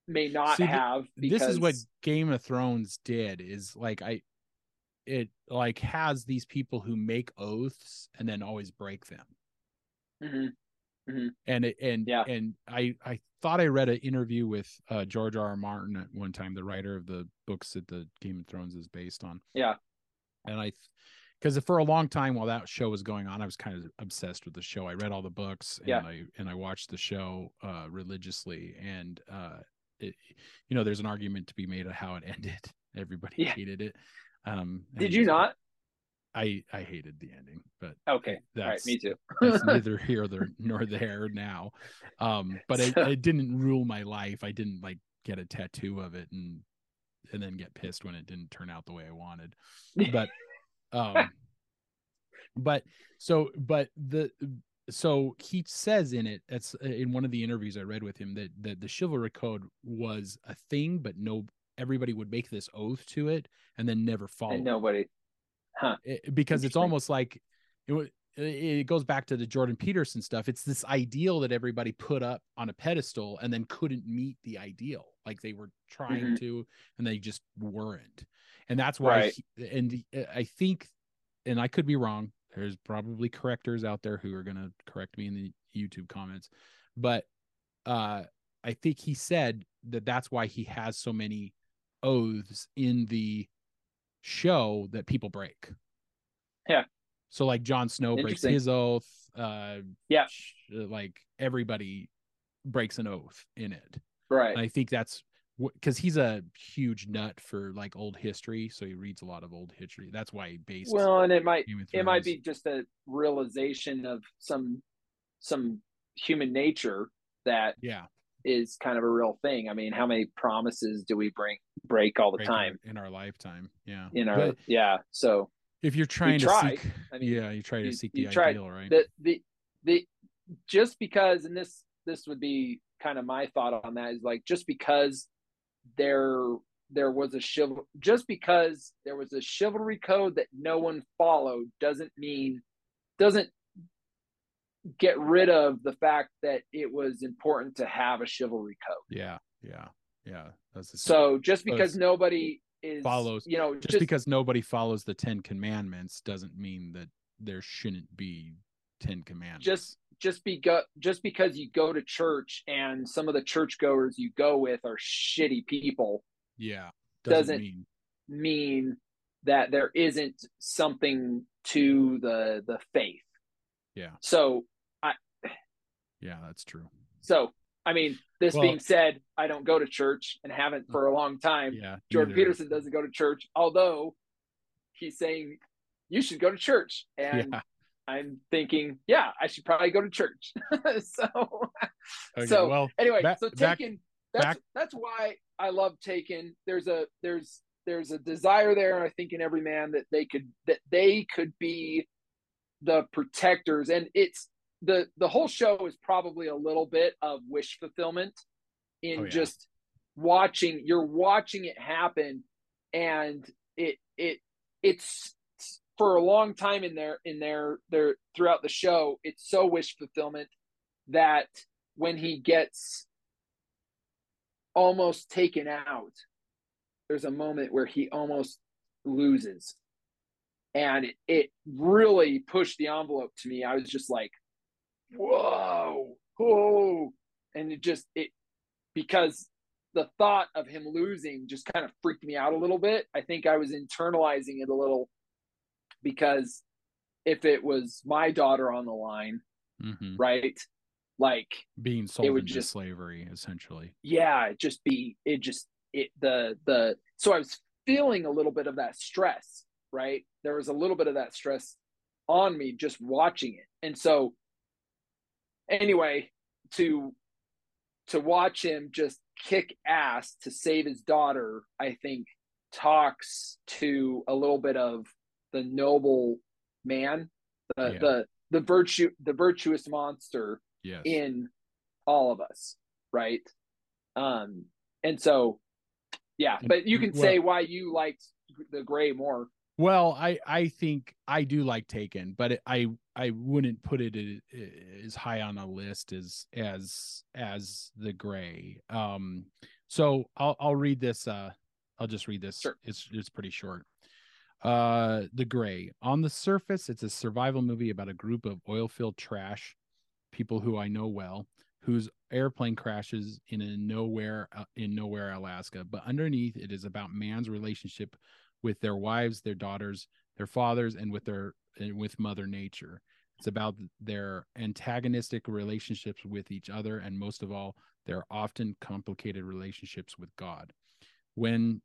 may not See, have because this is what Game of Thrones did is like I it like has these people who make oaths and then always break them. Mm-hmm. Mhm. And it and Yeah. and I I thought I read an interview with uh George R. R. Martin at one time, the writer of the books that the Game of Thrones is based on. Yeah. And I because for a long time while that show was going on, I was kind of obsessed with the show. I read all the books and Yeah. I and I watched the show uh religiously and uh it, you know there's an argument to be made of how it ended. Everybody Yeah. hated it. Um did you not I I hated the ending, but okay all right that's me too that's neither here there, nor there now. Um, but it, So- it didn't rule my life. I didn't like get a tattoo of it and and then get pissed when it didn't turn out the way I wanted. But um but so but the so he says in it that's in one of the interviews I read with him that that the chivalry code was a thing, but no everybody would make this oath to it and then never follow and it nobody it- because it's almost like it, it goes back to the Jordan Peterson stuff. It's this ideal that everybody put up on a pedestal and then couldn't meet the ideal. Like they were trying Mhm. to and they just weren't. And that's why Right. he- and I think and I could be wrong. There's probably correctors out there who are going to correct me in the YouTube comments. But uh I think he said that that's why he has so many oaths in the show that people break. Yeah. So like Jon Snow breaks his oath. Uh, Yeah. Like everybody breaks an oath in it. right And I think that's because he's a huge nut for like old history, so he reads a lot of old history. That's why he based. well and it might it might be just a realization of some some human nature that Yeah. Is kind of a real thing. I mean, how many promises do we bring break all the Break time in our lifetime. Yeah. in our But yeah. So if you're trying to try. seek, I mean, yeah, you try to you- seek the try- ideal, right? the the the just because and this this would be kind of my thought on that is like just because there there was a chival just because there was a chivalry code that no one followed doesn't mean doesn't get rid of the fact that it was important to have a chivalry code yeah, yeah, yeah. That's the so just because nobody is follows- you know just, because nobody follows the Ten Commandments doesn't mean that there shouldn't be Ten Commandments. just just be go, just because you go to church and some of the churchgoers you go with are shitty people yeah, doesn't- mean mean that there isn't something to the the faith Yeah. so yeah, that's true. so i mean this Well- being said i don't go to church and haven't for a long time Yeah, jordan neither- peterson doesn't go to church although he's saying you should go to church and Yeah. i'm thinking yeah i should probably go to church so Okay, so well, anyway, back- so Taken. That's back- that's why I love Taken. There's a there's there's a desire there, I think, in every man that they could that they could be the protectors, and it's the the whole show is probably a little bit of wish fulfillment in Oh, yeah. just watching. You're watching it happen, and it it it's for a long time in there in there there throughout the show. It's so wish fulfillment that when he gets almost taken out, there's a moment where he almost loses. And it, it really pushed the envelope to me. I was just like, whoa, whoa. And it just, it, because the thought of him losing just kind of freaked me out a little bit. I think I was internalizing it a little because if it was my daughter on the line, mhm. right? Like, being sold would into just- slavery, essentially. yeah it just be it just it the the so i was feeling a little bit of that stress right there was a little bit of that stress on me just watching it and so anyway to to watch him just kick ass to save his daughter i think talks to a little bit of the noble man the Yeah. the the virtue the virtuous monster Yes. in all of us right um and so yeah but you can well- say why you liked the gray more Well, I I think I do like Taken, but it, I I wouldn't put it as high on a list as as as the Grey. Um, so I'll I'll read this. Uh, I'll just read this. Sure. It's it's pretty short. Uh, The Grey. On the surface, it's a survival movie about a group of oil-filled trash people who I know well, whose airplane crashes in a nowhere uh, in nowhere Alaska. But underneath, it is about man's relationship with their wives, their daughters, their fathers, and with their and with Mother Nature. It's about their antagonistic relationships with each other, and most of all, their often complicated relationships with God. When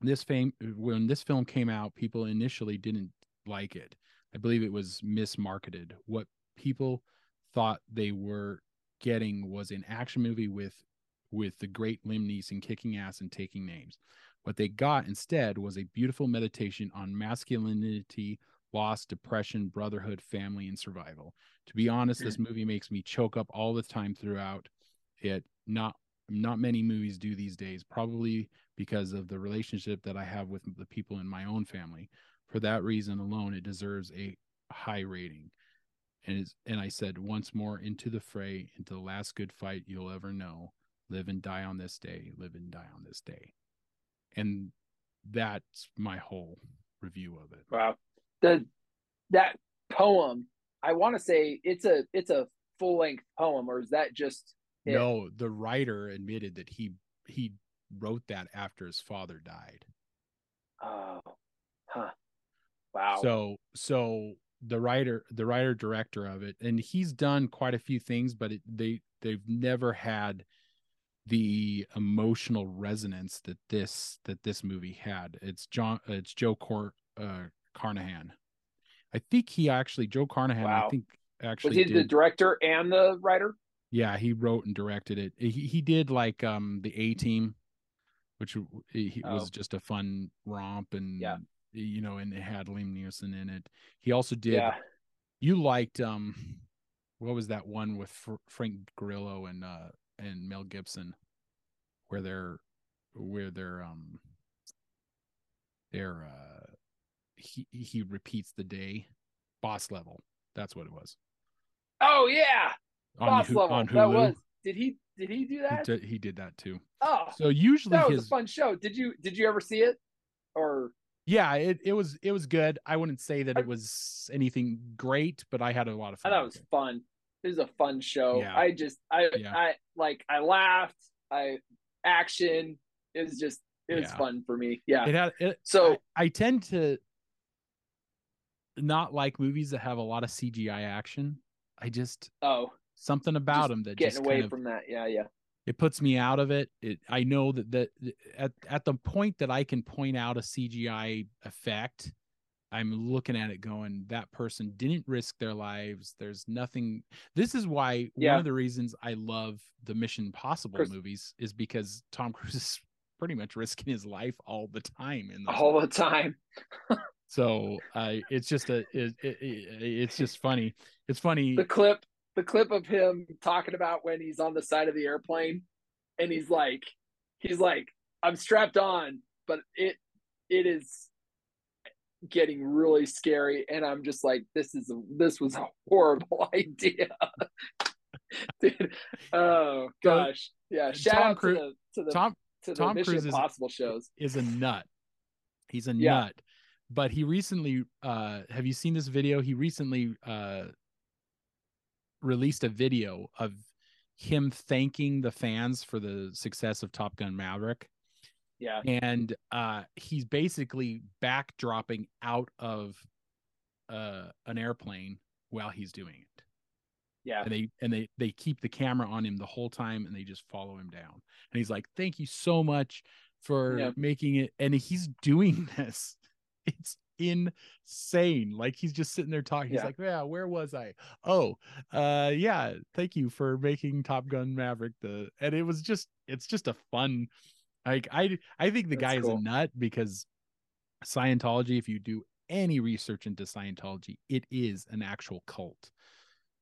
this fame when this film came out, people initially didn't like it. I believe it was mismarketed. What people thought they were getting was an action movie with with the great Liam Neeson kicking ass and taking names. What they got instead was a beautiful meditation on masculinity, loss, depression, brotherhood, family, and survival. To be honest, this mm-hmm. movie makes me choke up all the time throughout it. Not not many movies do these days, probably because of the relationship that I have with the people in my own family. For that reason alone, it deserves a high rating. And it's, and I said once more into the fray, into the last good fight you'll ever know. Live and die on this day. Live and die on this day. And that's my whole review of it. wow the that poem i want to say it's a it's a full length poem or is that just it? No, the writer admitted that he he wrote that after his father died. oh huh wow So so the writer the writer director of it and he's done quite a few things but it, they they've never had the emotional resonance that this that this movie had. It's John it's Joe Cor, uh, Carnahan. I think he actually Joe Carnahan I think actually was he the director and the writer Yeah, he wrote and directed it. He he did like um the A Team, which he Oh. was just a fun romp, and Yeah. you know, and it had Liam Neeson in it. He also did. Yeah. You liked um, what was that one with Fr- Frank Grillo and uh and Mel Gibson, where they're where they're um they're uh he he repeats the day, boss level. That's what it was. Oh yeah. On Boss level. That was. Did he? Did he do He that? did, he did that too. oh, So usually that was his a fun show. Did you? Did you ever see it? Or yeah, it, it was it was good. I wouldn't say that I- it was anything great, but I had a lot of I fun. thought it was fun. It was a fun show. Yeah. I just, I, Yeah. I like, I laughed. I action. It was just, it was Yeah. fun for me. Yeah. It had it, So I, I tend to not like movies that have a lot of CGI action. I just oh, something about Just them that getting just away kind of from that. Yeah, yeah. it puts me out of it. It I know that that at at the point that I can point out a CGI effect, I'm looking at it going, that person didn't risk their lives. There's nothing. This is why Yeah. one of the reasons I love the Mission Impossible Chris- movies is because Tom Cruise is pretty much risking his life all the time in All the time. so uh, it's just a it, it, it, it's just funny. It's funny. The clip, the clip of him talking about when he's on the side of the airplane, and he's like, he's like, I'm strapped on, but it, it is getting really scary, and I'm just like, this is a, this was a horrible idea. Dude, oh gosh, yeah. Shout Tom out to the to the Tom to the Tom Mission Cruise is- Impossible shows. is a nut. He's a Yeah. nut. But he recently uh have you seen this video? He recently uh released a video of him thanking the fans for the success of Top Gun Maverick. Yeah, And uh he's basically backdropping out of uh an airplane while he's doing it. yeah, and they and they they keep the camera on him the whole time and they just follow him down. And he's like thank you so much for Yeah. making it and he's doing this. It's insane. Like he's just sitting there talking. He's like yeah where was i? Oh uh yeah thank you for making top gun maverick the and it was just it's just a fun like i i think the That's guy is a nut because scientology if you do any research into scientology it is an actual cult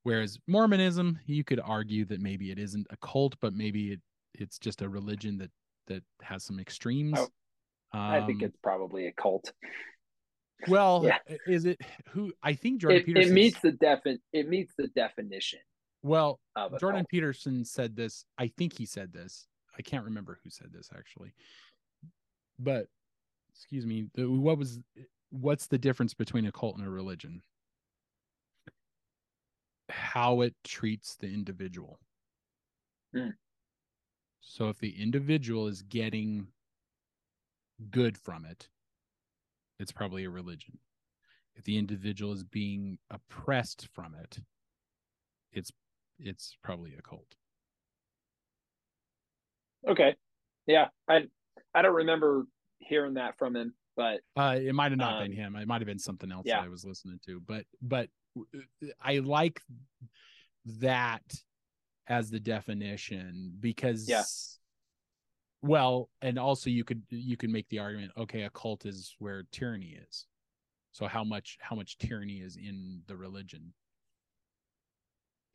Whereas Mormonism, you could argue that maybe it isn't a cult, but maybe it it's just a religion that that has some extremes. Oh, I think Um, it's probably a cult. well. yeah. Is it who? I think Jordan It, Peterson. it meets the defin it meets the definition well. Jordan cult. Peterson said this. I think he said this. I can't remember who said this actually. But excuse me. the- What was? What's the difference between a cult and a religion? How it treats the individual. Hmm. So if the individual is getting good from it, it's probably a religion. If the individual is being oppressed from it, it's it's probably a cult. Okay. Yeah. I I don't remember hearing that from him, but Uh, it might have not been Um, him. It might have been something else yeah. that I was listening to. But but I like that as the definition because Yeah. well, and also you could you could make the argument, okay, a cult is where tyranny is. So how much how much tyranny is in the religion?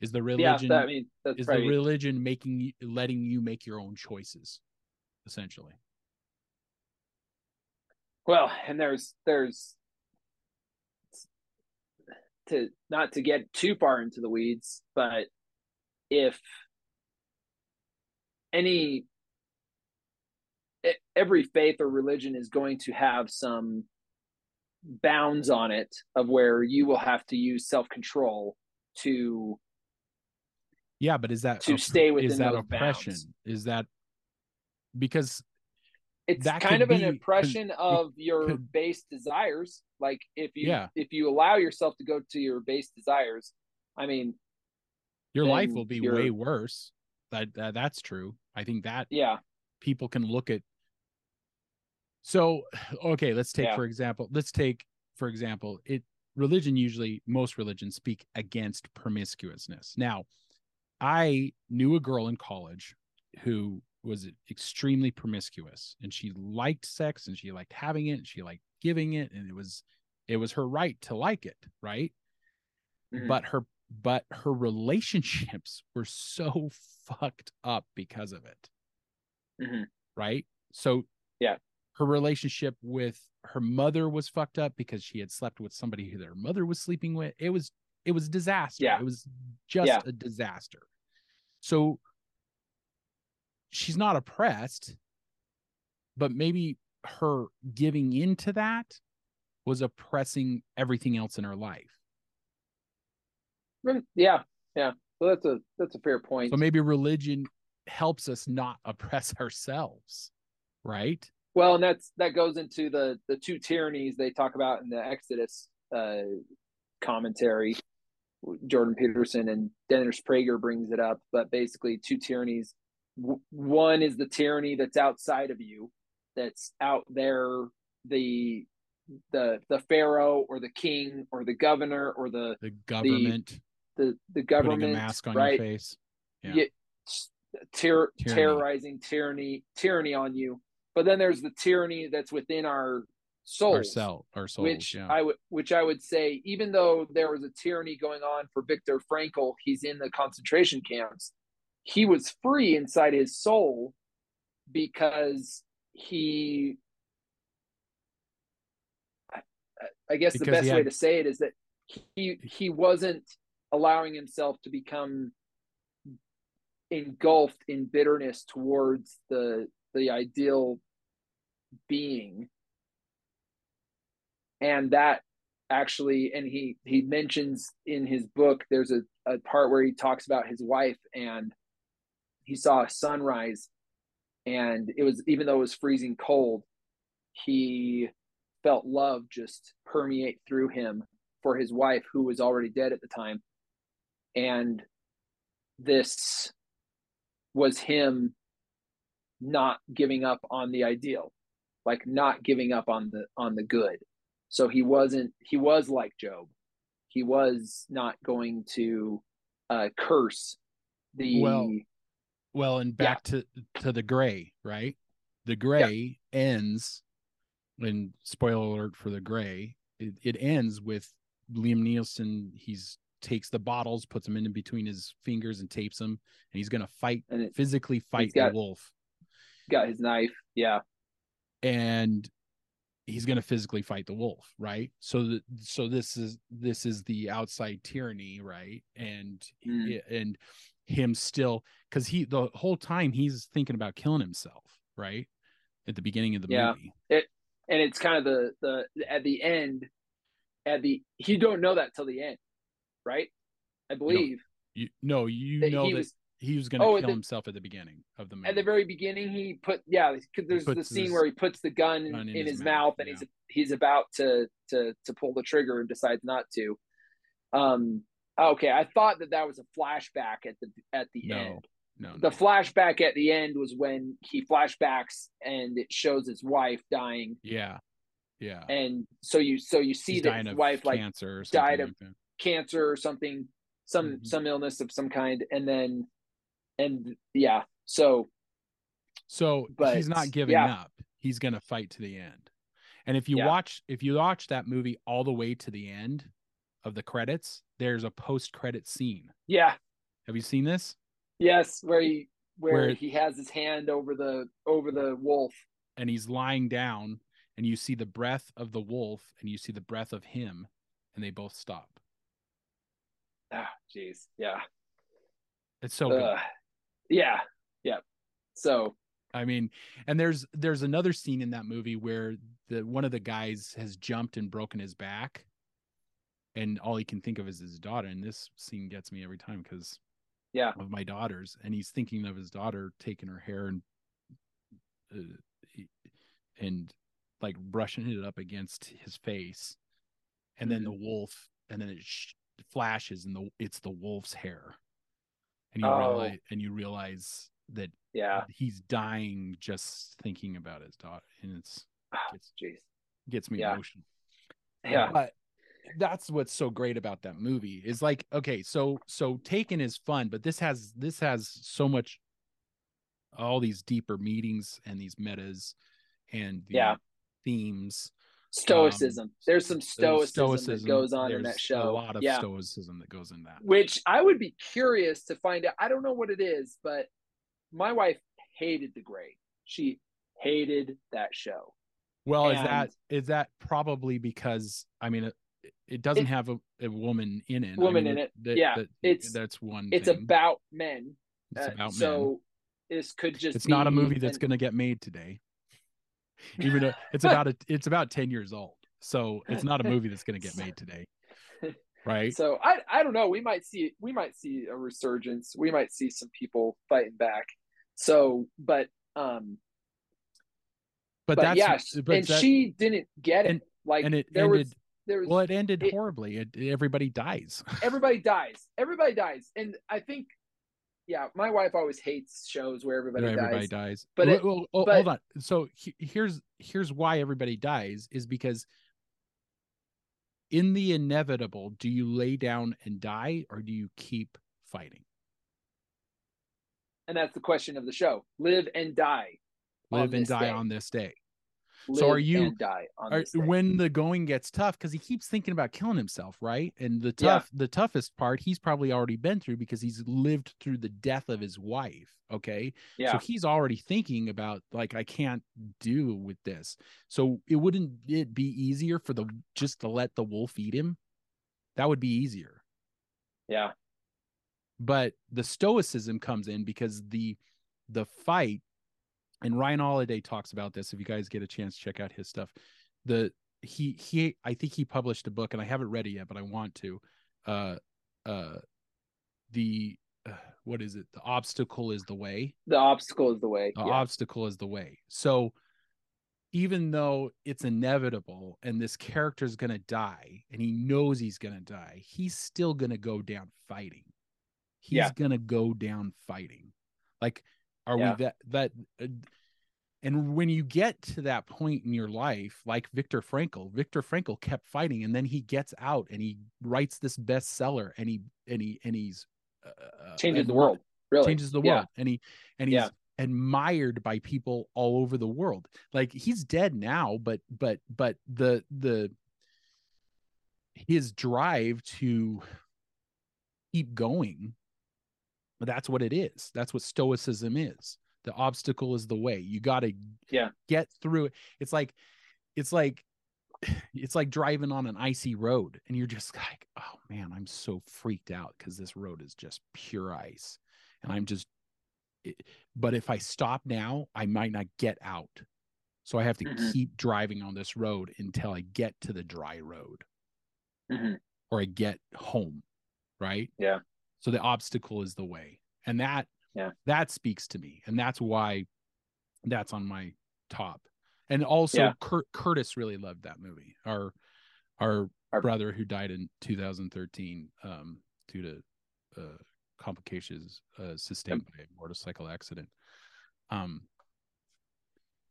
Is the yeah, religion that, I mean is probably the religion making you letting you make your own choices, essentially? well, and there's there's to not to get too far into the weeds, but if any every faith or religion is going to have some bounds on it of where you will have to use self-control to Yeah, but is that To opp- stay within is that oppression? bounds. Is that because it's kind of an impression of your could- base desires like if you Yeah. if you allow yourself to go to your base desires i mean your life will be way worse? That, that that's true. I think that yeah people can look at. So okay, let's take Yeah. for example. Let's take for example. It religion usually most religions speak against promiscuousness. Now, I knew a girl in college who was extremely promiscuous and she liked sex and she liked having it and she liked giving it and it was it was her right to like it right Mhm. but her but her relationships were so fucked up because of it Mhm. right so Yeah. her relationship with her mother was fucked up because she had slept with somebody who their mother was sleeping with it was it was disaster Yeah. it was just Yeah. a disaster so she's not oppressed but maybe her giving into that was oppressing everything else in her life Mm, yeah yeah so that's a that's a fair point So maybe religion helps us not oppress ourselves, right? Well, and that's that goes into the the two tyrannies they talk about in the Exodus uh, commentary. Jordan Peterson and Dennis Prager brings it up, but basically two tyrannies. W- one is the tyranny that's outside of you, that's out there, the the the pharaoh or the king or the governor or the The government the the putting government a mask on right? your face. Yeah. yeah, ter- Tyranny. terrorizing tyranny tyranny on you but then there's the tyranny that's within our souls our souls. which yeah. i would which i would say even though there was a tyranny going on for viktor frankl he's in the concentration camps he was free inside his soul because he I- I guess the Because he best way to say it is that he he wasn't allowing himself to become engulfed in bitterness towards the the ideal being and that actually and he he mentions in his book there's a, a part where he talks about his wife and he saw a sunrise and it was even though it was freezing cold he felt love just permeate through him for his wife who was already dead at the time. And this was him not giving up on the ideal like not giving up on the on the good so he wasn't he was like job he was not going to uh curse the Well, Well, and back to to the grey, right? The grey ends and spoiler alert for the grey, it, it ends with Liam Neeson, he's takes the bottles, puts them in between his fingers and tapes them, and he's gonna fight it physically fight got- the wolf. got his knife yeah and he's going to physically fight the wolf right? So the, so this is this is the outside tyranny right? And Mm. and him still cuz he the whole time he's thinking about killing himself right? At the beginning of the Yeah. movie. And it's kind of the the at the end at the he don't know that till the end right? I believe you no you know that was he was going to Oh, kill the- himself at the beginning of the movie at the very beginning he put yeah because there's the scene where he puts the gun, gun in, his, mouth, and he's he's about to to to pull the trigger and decides not to. Um okay i thought that that was a flashback at the at the no. end. No, no. the flashback at the end was when he flashbacks and it shows his wife dying. Yeah yeah. And so you so you see He's that his wife like cancer or something died of- like cancer or something some Mhm. some illness of some kind. And then and yeah so So But, he's not giving yeah. up. He's going to fight to the end. And if you Yeah. watch if you watch that movie all the way to the end of the credits, there's a post-credit scene. yeah Have you seen this? yes where he where, Where- he has his hand over the over the wolf And he's lying down and you see the breath of the wolf and you see the breath of him and they both stop. ah jeez yeah It's so good. Yeah. Yeah. So I mean, and there's there's another scene in that movie where the one of the guys has jumped and broken his back, and all he can think of is his daughter. And this scene gets me every time because Yeah. of my daughters, and he's thinking of his daughter taking her hair and uh, and like brushing it up against his face, and then the wolf, and then it sh- flashes, and the it's the wolf's hair, and you Oh. realize and you realize that yeah he's dying just thinking about his daughter and it's gets, jeez gets me Yeah. emotional yeah but that's what's so great about that movie is like okay so so taken is fun but this has this has so much all these deeper meetings and these metas and the Yeah. themes Stoicism. there's some There's stoicism, that goes on in that show. a lot of yeah. stoicism that goes in that which I would be curious to find out. I don't know what it is, but my wife hated The Grey. She hated that show. well is that is that probably because i mean it, it doesn't It- have a, a woman in it I Woman mean, in it. that- Yeah, that- it's- that's one It's thing. about men. it's Uh, about men so this could just it's not a movie that's going to get made today even though it's about a, it's about 10 years old so it's not a movie that's going to get made today right So I I don't know. We might see we might see a resurgence. We might see some people fighting back. So, but um, but, but, that's yeah, but and that- she didn't get it. and- like and it there ended was there was well it ended it- horribly it, everybody dies everybody dies. Everybody dies, and I think yeah, my wife always hates shows where everybody, everybody dies. dies But Well, it- well, oh, but- hold on so he- here's here's why everybody dies is because in the inevitable do you lay down and die or do you keep fighting And that's the question of the show: live and die. live and die day. on this day So are you- die on Are- when the going gets tough because he keeps thinking about killing himself right? And the Yeah. tough the toughest part he's probably already been through because he's lived through the death of his wife okay? Yeah, so he's already thinking about like i can't do with this. So it wouldn't it be easier for the just to let the wolf eat him? That would be easier. Yeah, but the stoicism comes in because the the fight and Ryan Holiday talks about this if you guys get a chance check out his stuff the he he I think he published a book and I haven't read it yet but I want to uh uh the uh, what is it the obstacle is the way the obstacle is the way. the yeah. obstacle is the way so even though it's inevitable and this character is going to die and he knows he's going to die he's still going to go down fighting he's Yeah. going to go down fighting like are Yeah. we that that uh, and when you get to that point in your life like Viktor Frankl Viktor Frankl kept fighting and then he gets out and he writes this bestseller and he and he and he's uh, changes the world. Really changes the Yeah. world and he and he's Yeah. admired by people all over the world like he's dead now but but but the the his drive to keep going that's what it is that's what stoicism is the obstacle is the way you got to Yeah. get through it it's like it's like it's like driving on an icy road and you're just like oh man i'm so freaked out because this road is just pure ice and i'm just it- but if i stop now i might not get out so i have to Mhm. keep driving on this road until i get to the dry road Mhm. or i get home right Yeah. So the obstacle is the way and that Yeah. that speaks to me and that's why that's on my top and also Yeah. Cur- curtis really loved that movie our our Our- brother who died in 2013 um due to uh complications uh sustained by a motorcycle accident um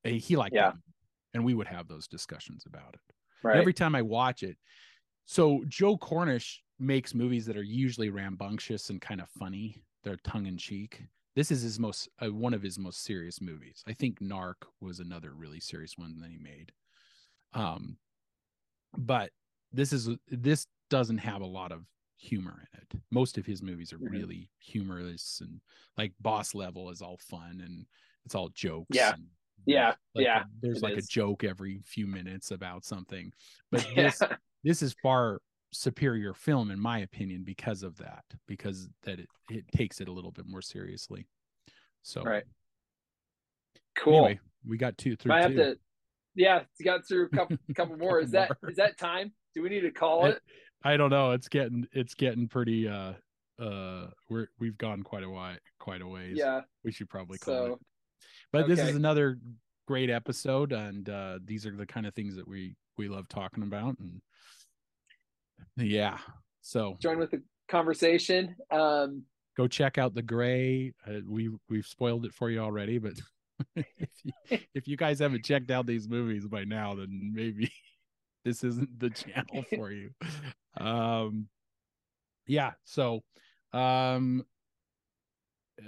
he liked Yeah. and we would have those discussions about it right. every time I watch it. So Joe Carnahan makes movies that are usually rambunctious and kind of funny. They're tongue in cheek. This is his most uh, one of his most serious movies. I think Narc was another really serious one that he made. Um, but this is this doesn't have a lot of humor in it. Most of his movies are Mhm. really humorous and like Boss Level is all fun and it's all jokes. Yeah. and, Yeah. like, Yeah, There's like is. a joke every few minutes about something. But this this is far superior film in my opinion because of that because that it, it takes it a little bit more seriously so Right. cool. anyway we got two through Might have two. to. Yeah, got through a couple, couple more. Is that more. is that time? Do we need to call I- it? i don't know it's getting it's getting pretty uh uh we're we've gone quite a while quite a ways Yeah. we should probably call So it but this is another great episode and uh these are the kind of things that we we love talking about and yeah so join with the conversation. Um, go check out the Grey uh, we we've spoiled it for you already but if you, if you guys haven't checked out these movies by now then maybe this isn't the channel for you. Um, yeah. So, um,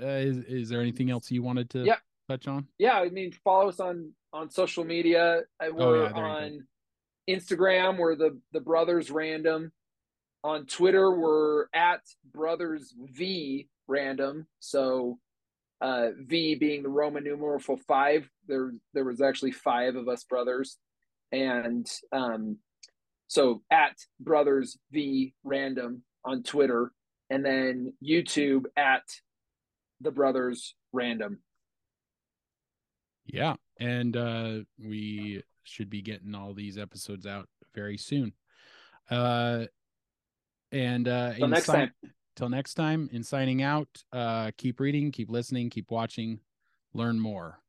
uh, is is there anything else you wanted to Yeah. touch on? yeah, I mean, follow us on on social media. Uh, Oh, We're yeah, there you on Instagram. We're the the Brothers Random. On Twitter, we're at Brothers V Random. So uh, V being the Roman numeral for five. There there was actually five of us brothers, and um, so at Brothers V Random on Twitter, and then YouTube at the Brothers Random. Yeah, and uh, we should be getting all these episodes out very soon. Uh, and uh, Till next time. Till next time. In signing out, uh, keep reading, keep listening, keep watching, learn more.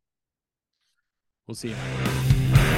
We'll see you.